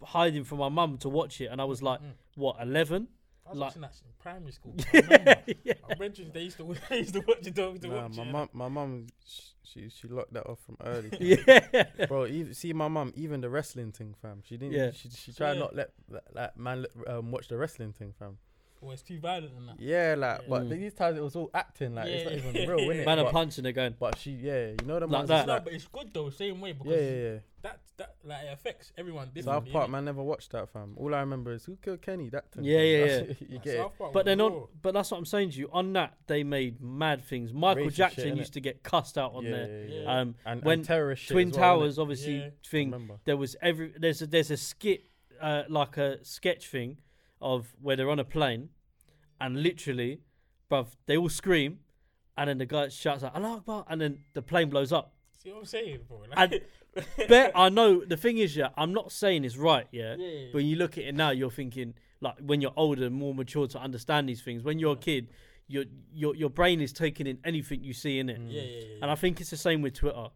hiding from my mum to watch it, and I was like, mm. what, eleven? I was like- watching that in primary school. I remember. yeah. I mentioned they used to they used to watch it. They used to Nah, watch my it. mum, my mum, she she locked that off from early. yeah, Bro, even, see my mum, even the wrestling thing, fam. She didn't. Yeah. She she tried Yeah. not let that, that man um, watch the wrestling thing, fam. Well, it's too violent and that. Yeah, like, Yeah. but Mm. these times it was all acting, like it's not Yeah. even real, innit? man are but, punching, they're going. but she, yeah, you know the Like ones that. that's No, like, but it's good though, same way because yeah, yeah, yeah. that that like it affects everyone South differently. Park, innit? man, never watched that, fam. All I remember is who killed Kenny. That thing. Yeah, fam. yeah, That's- you Like, get it. Park But was they're not. raw. But that's what I'm saying to you. On that, they made mad things. Michael Racist Jackson shit, innit? used to get cussed out on yeah, there. yeah, yeah. Yeah. Um, And, when and terrorist shit Twin as well, innit? Towers, obviously, Yeah. thing. Remember. There was every there's a there's a skit uh, like a sketch thing of where they're on a plane, and literally, bruv, they all scream, and then the guy shouts out Allah Akbar, and then the plane blows up. See what I'm saying, bro? And Like, Bet I know the thing is, yeah, I'm not saying it's right, yeah. yeah, yeah, But when you look at it now, you're thinking like when you're older, and more mature to understand these things. When you're a kid, your your your brain is taking in anything you see in it, yeah, yeah, yeah. and I think it's the same with Twitter.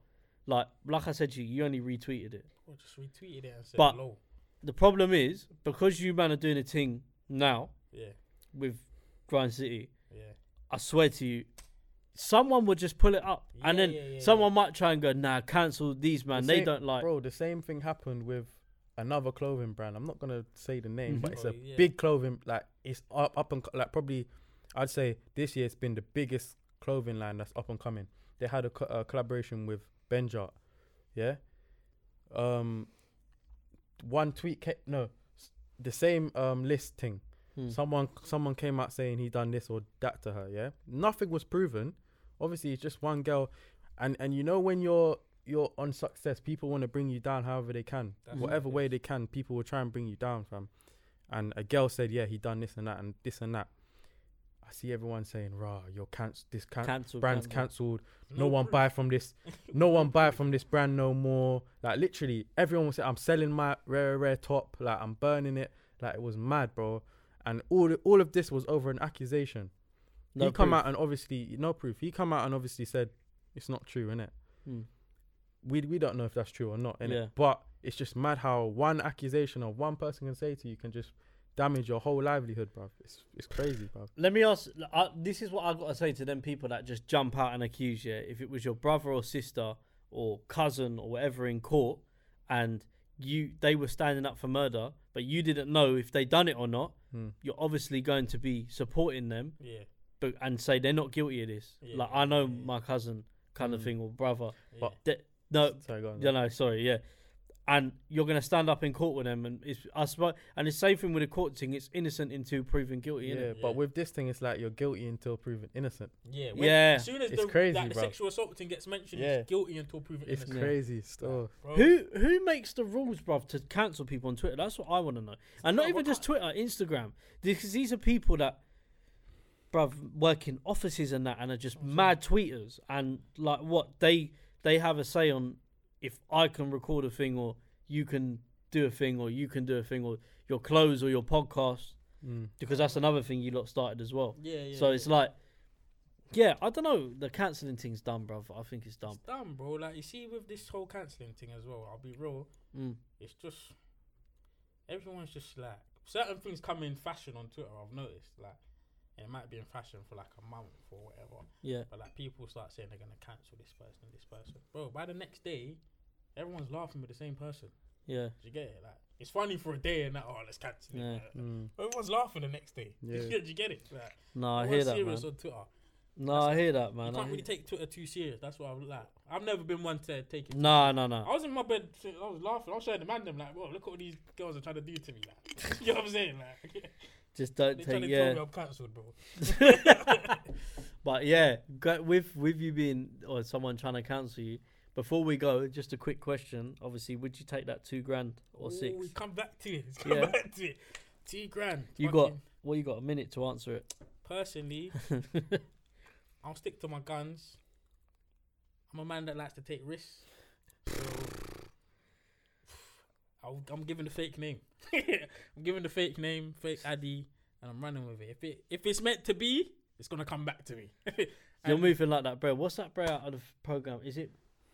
Like like I said to you, you only retweeted it. I just retweeted it and said But- hello. The problem is because you man are doing a thing now Yeah, with Grind City. yeah. I swear to you, someone would just pull it up, and then yeah, yeah, someone might try and go, "Nah, cancel these man. The They same- don't like." Bro, the same thing happened with another clothing brand. I'm not gonna say the name, but it's a Oh, yeah. big clothing. Like it's up, up and like probably, I'd say this year it's been the biggest clothing line that's up and coming. They had a, co- a collaboration with Benjart, yeah. Um, one tweet, ca- no, the same um list thing. Hmm. Someone someone came out saying he done this or that to her. Yeah, nothing was proven. Obviously, it's just one girl, and and you know when you're you're on success, people want to bring you down however they can, That's whatever what way they can. People will try and bring you down, fam. And a girl said, yeah, he done this and that and this and that. I see everyone saying, "Rah, you're cancelled. This can- cancel brand's cancel. cancelled. No, one proof. buy from this. No one buy from this brand no more. Like literally, everyone was saying, "I'm selling my rare rare top. Like I'm burning it. Like it was mad, bro." And all all of this was over an accusation. No he come out and obviously no proof. He come out and obviously said it's not true, innit? Hmm. We we don't know if that's true or not, innit? Yeah. But it's just mad how one accusation of one person can say to you can just damage your whole livelihood, bro. It's it's crazy, bro. Let me ask. Uh, this is what I got to say to them people that just jump out and accuse you. If it was your brother or sister or cousin or whatever in court, and you they were standing up for murder, but you didn't know if they done it or not, Hmm. you're obviously going to be supporting them, Yeah, but and say they're not guilty of this. Yeah, like I know yeah, yeah. my cousin kind of Mm. thing or brother. yeah. But- That no, Sorry, go on. yeah, no, sorry, yeah. And you're gonna stand up in court with them, and it's I suppose, and the same thing with the court thing. It's innocent until proven guilty. yeah. Yeah. but with this thing, it's like you're guilty until proven innocent. yeah, when, Yeah. As soon as It's the, crazy, like, the bruv. sexual assault thing gets mentioned, Yeah. it's guilty until proven It's innocent. It's crazy stuff. Bro. Who who makes the rules, bruv, to cancel people on Twitter? That's what I want to know. And not Bruv, even just Twitter, Instagram, because these are people that, bruv, work in offices and that, and are just I'm mad tweeters. And like, what they they have a say on if I can record a thing or you can do a thing or you can do a thing or your clothes or your podcast, Mm. because that's another thing you lot started as well. Yeah, yeah. so yeah. it's like, yeah, I don't know. The cancelling thing's done, bruv. I think it's done. It's dumb, bro. Like you see with this whole cancelling thing as well. I'll be real. Mm. It's just everyone's just like certain things come in fashion on Twitter. I've noticed like. It might be in fashion for like a month or whatever, Yeah. but like people start saying they're gonna cancel this person, this person, bro. By the next day, everyone's laughing with the same person. Yeah. Do you get it? Like it's funny for a day and that. Oh, let's cancel Yeah. it. Mm. Everyone's laughing the next day. Yeah. Do you get it? Like, No, I hear that, man. on Twitter. No, That's I not- hear that, man. I can't really take Twitter too serious. That's what I've like. I've never been one to take it. No, no, no. I was in my bed. I was laughing. I was showing the man them like, "Whoa, look what these girls are trying to do to me." Like, you know what I'm saying? Like, Just don't they're trying take to tell yeah. me I'm cancelled, bro. But yeah, with with you being or someone trying to cancel you. Before we go, just a quick question. Obviously, would you take that two grand or Ooh, six? we come back to it. Come Yeah. back to it. Two grand. You got- Fucking- Well, you got a minute to answer it. personally. I'll stick to my guns. I'm a man that likes to take risks. So I'll, I'm giving the fake name. I'm giving the fake name, fake ID, and I'm running with it. If it if it's meant to be, it's gonna come back to me. You're moving like that, bro. What's that bro out of the program? Is it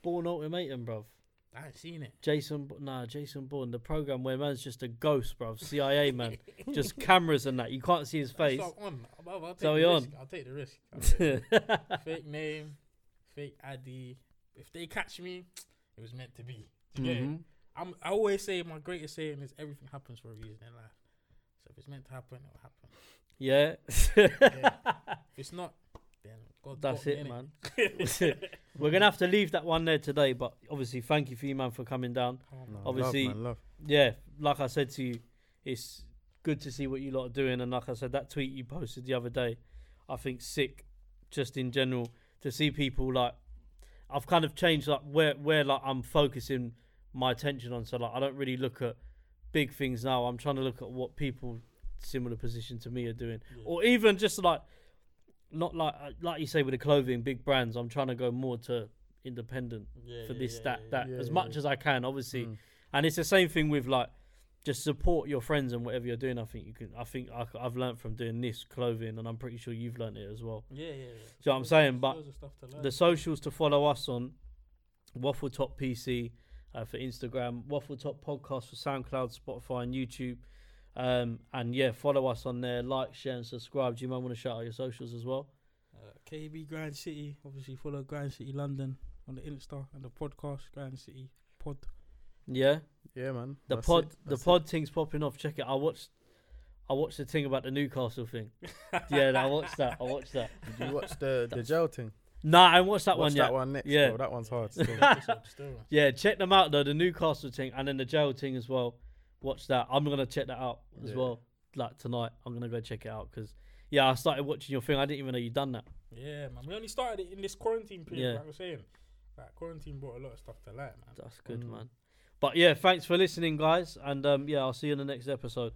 Bourne Ultimatum, bro? I ain't seen it. Jason, nah, Jason Bourne, the program where man's just a ghost, bro. CIA man, just cameras and that. You can't see his face. What on. I'll, I'll take So the risk. I'll take the risk. Take fake name, fake ID. If they catch me, it was meant to be. Do you get it? Mhm. I'm, I always say my greatest saying is everything happens for a reason in life. So if it's meant to happen, it'll happen. Yeah, If it's not, God that's got me, it, man. We're gonna have to leave that one there today, but obviously, thank you for you, man, for coming down. Oh, No. Obviously- love, man, love. Yeah, like I said to you, it's good to see what you lot are doing, and like I said, that tweet you posted the other day, I think sick, just in general, to see people like. I've kind of changed like where where like I'm focusing my attention on. So like I don't really look at big things now. I'm trying to look at what people similar position to me are doing, Yeah. or even just like not like uh, like you say with the clothing, big brands. I'm trying to go more to independent Yeah, for yeah, this, that, that, as much as I can, obviously. Mm. And it's the same thing with like, just support your friends and whatever you're doing. I think you can. I think I, have learned from doing this clothing, and I'm pretty sure you've learned it as well. Yeah, yeah, yeah. So I'm saying, but Loads of stuff to learn. The socials to follow us on Waffletop PC uh, for Instagram, Waffletop Podcast for SoundCloud, Spotify, and YouTube. Um, and yeah, follow us on there, like, share, and subscribe. Do you might want to shout out your socials as well? Uh, KB Grind City, obviously follow Grind City London on the Insta and the podcast Grind City Pod. Yeah, Yeah, man. the That's pod, the that's it. pod thing's popping off. Check it. I watched, I watched the thing about the Newcastle thing. yeah, I watched that. I watched that. Did you watch the the That's- jail thing? Nah, I watched that Watch one that yet. one next. Yeah. bro. that one's hard. Still. Yeah, check them out though. The Newcastle thing and then the jail thing as well. Watch that. I'm gonna check that out as Yeah. well. Like tonight, I'm gonna go check it out because yeah, I started watching your thing. I didn't even know you'd done that. Yeah, man. We only started it in this quarantine period, Yeah. like I was saying. Like quarantine brought a lot of stuff to light, man. That's good, Mm. man. But yeah, thanks for listening, guys, and um, yeah, I'll see you in the next episode.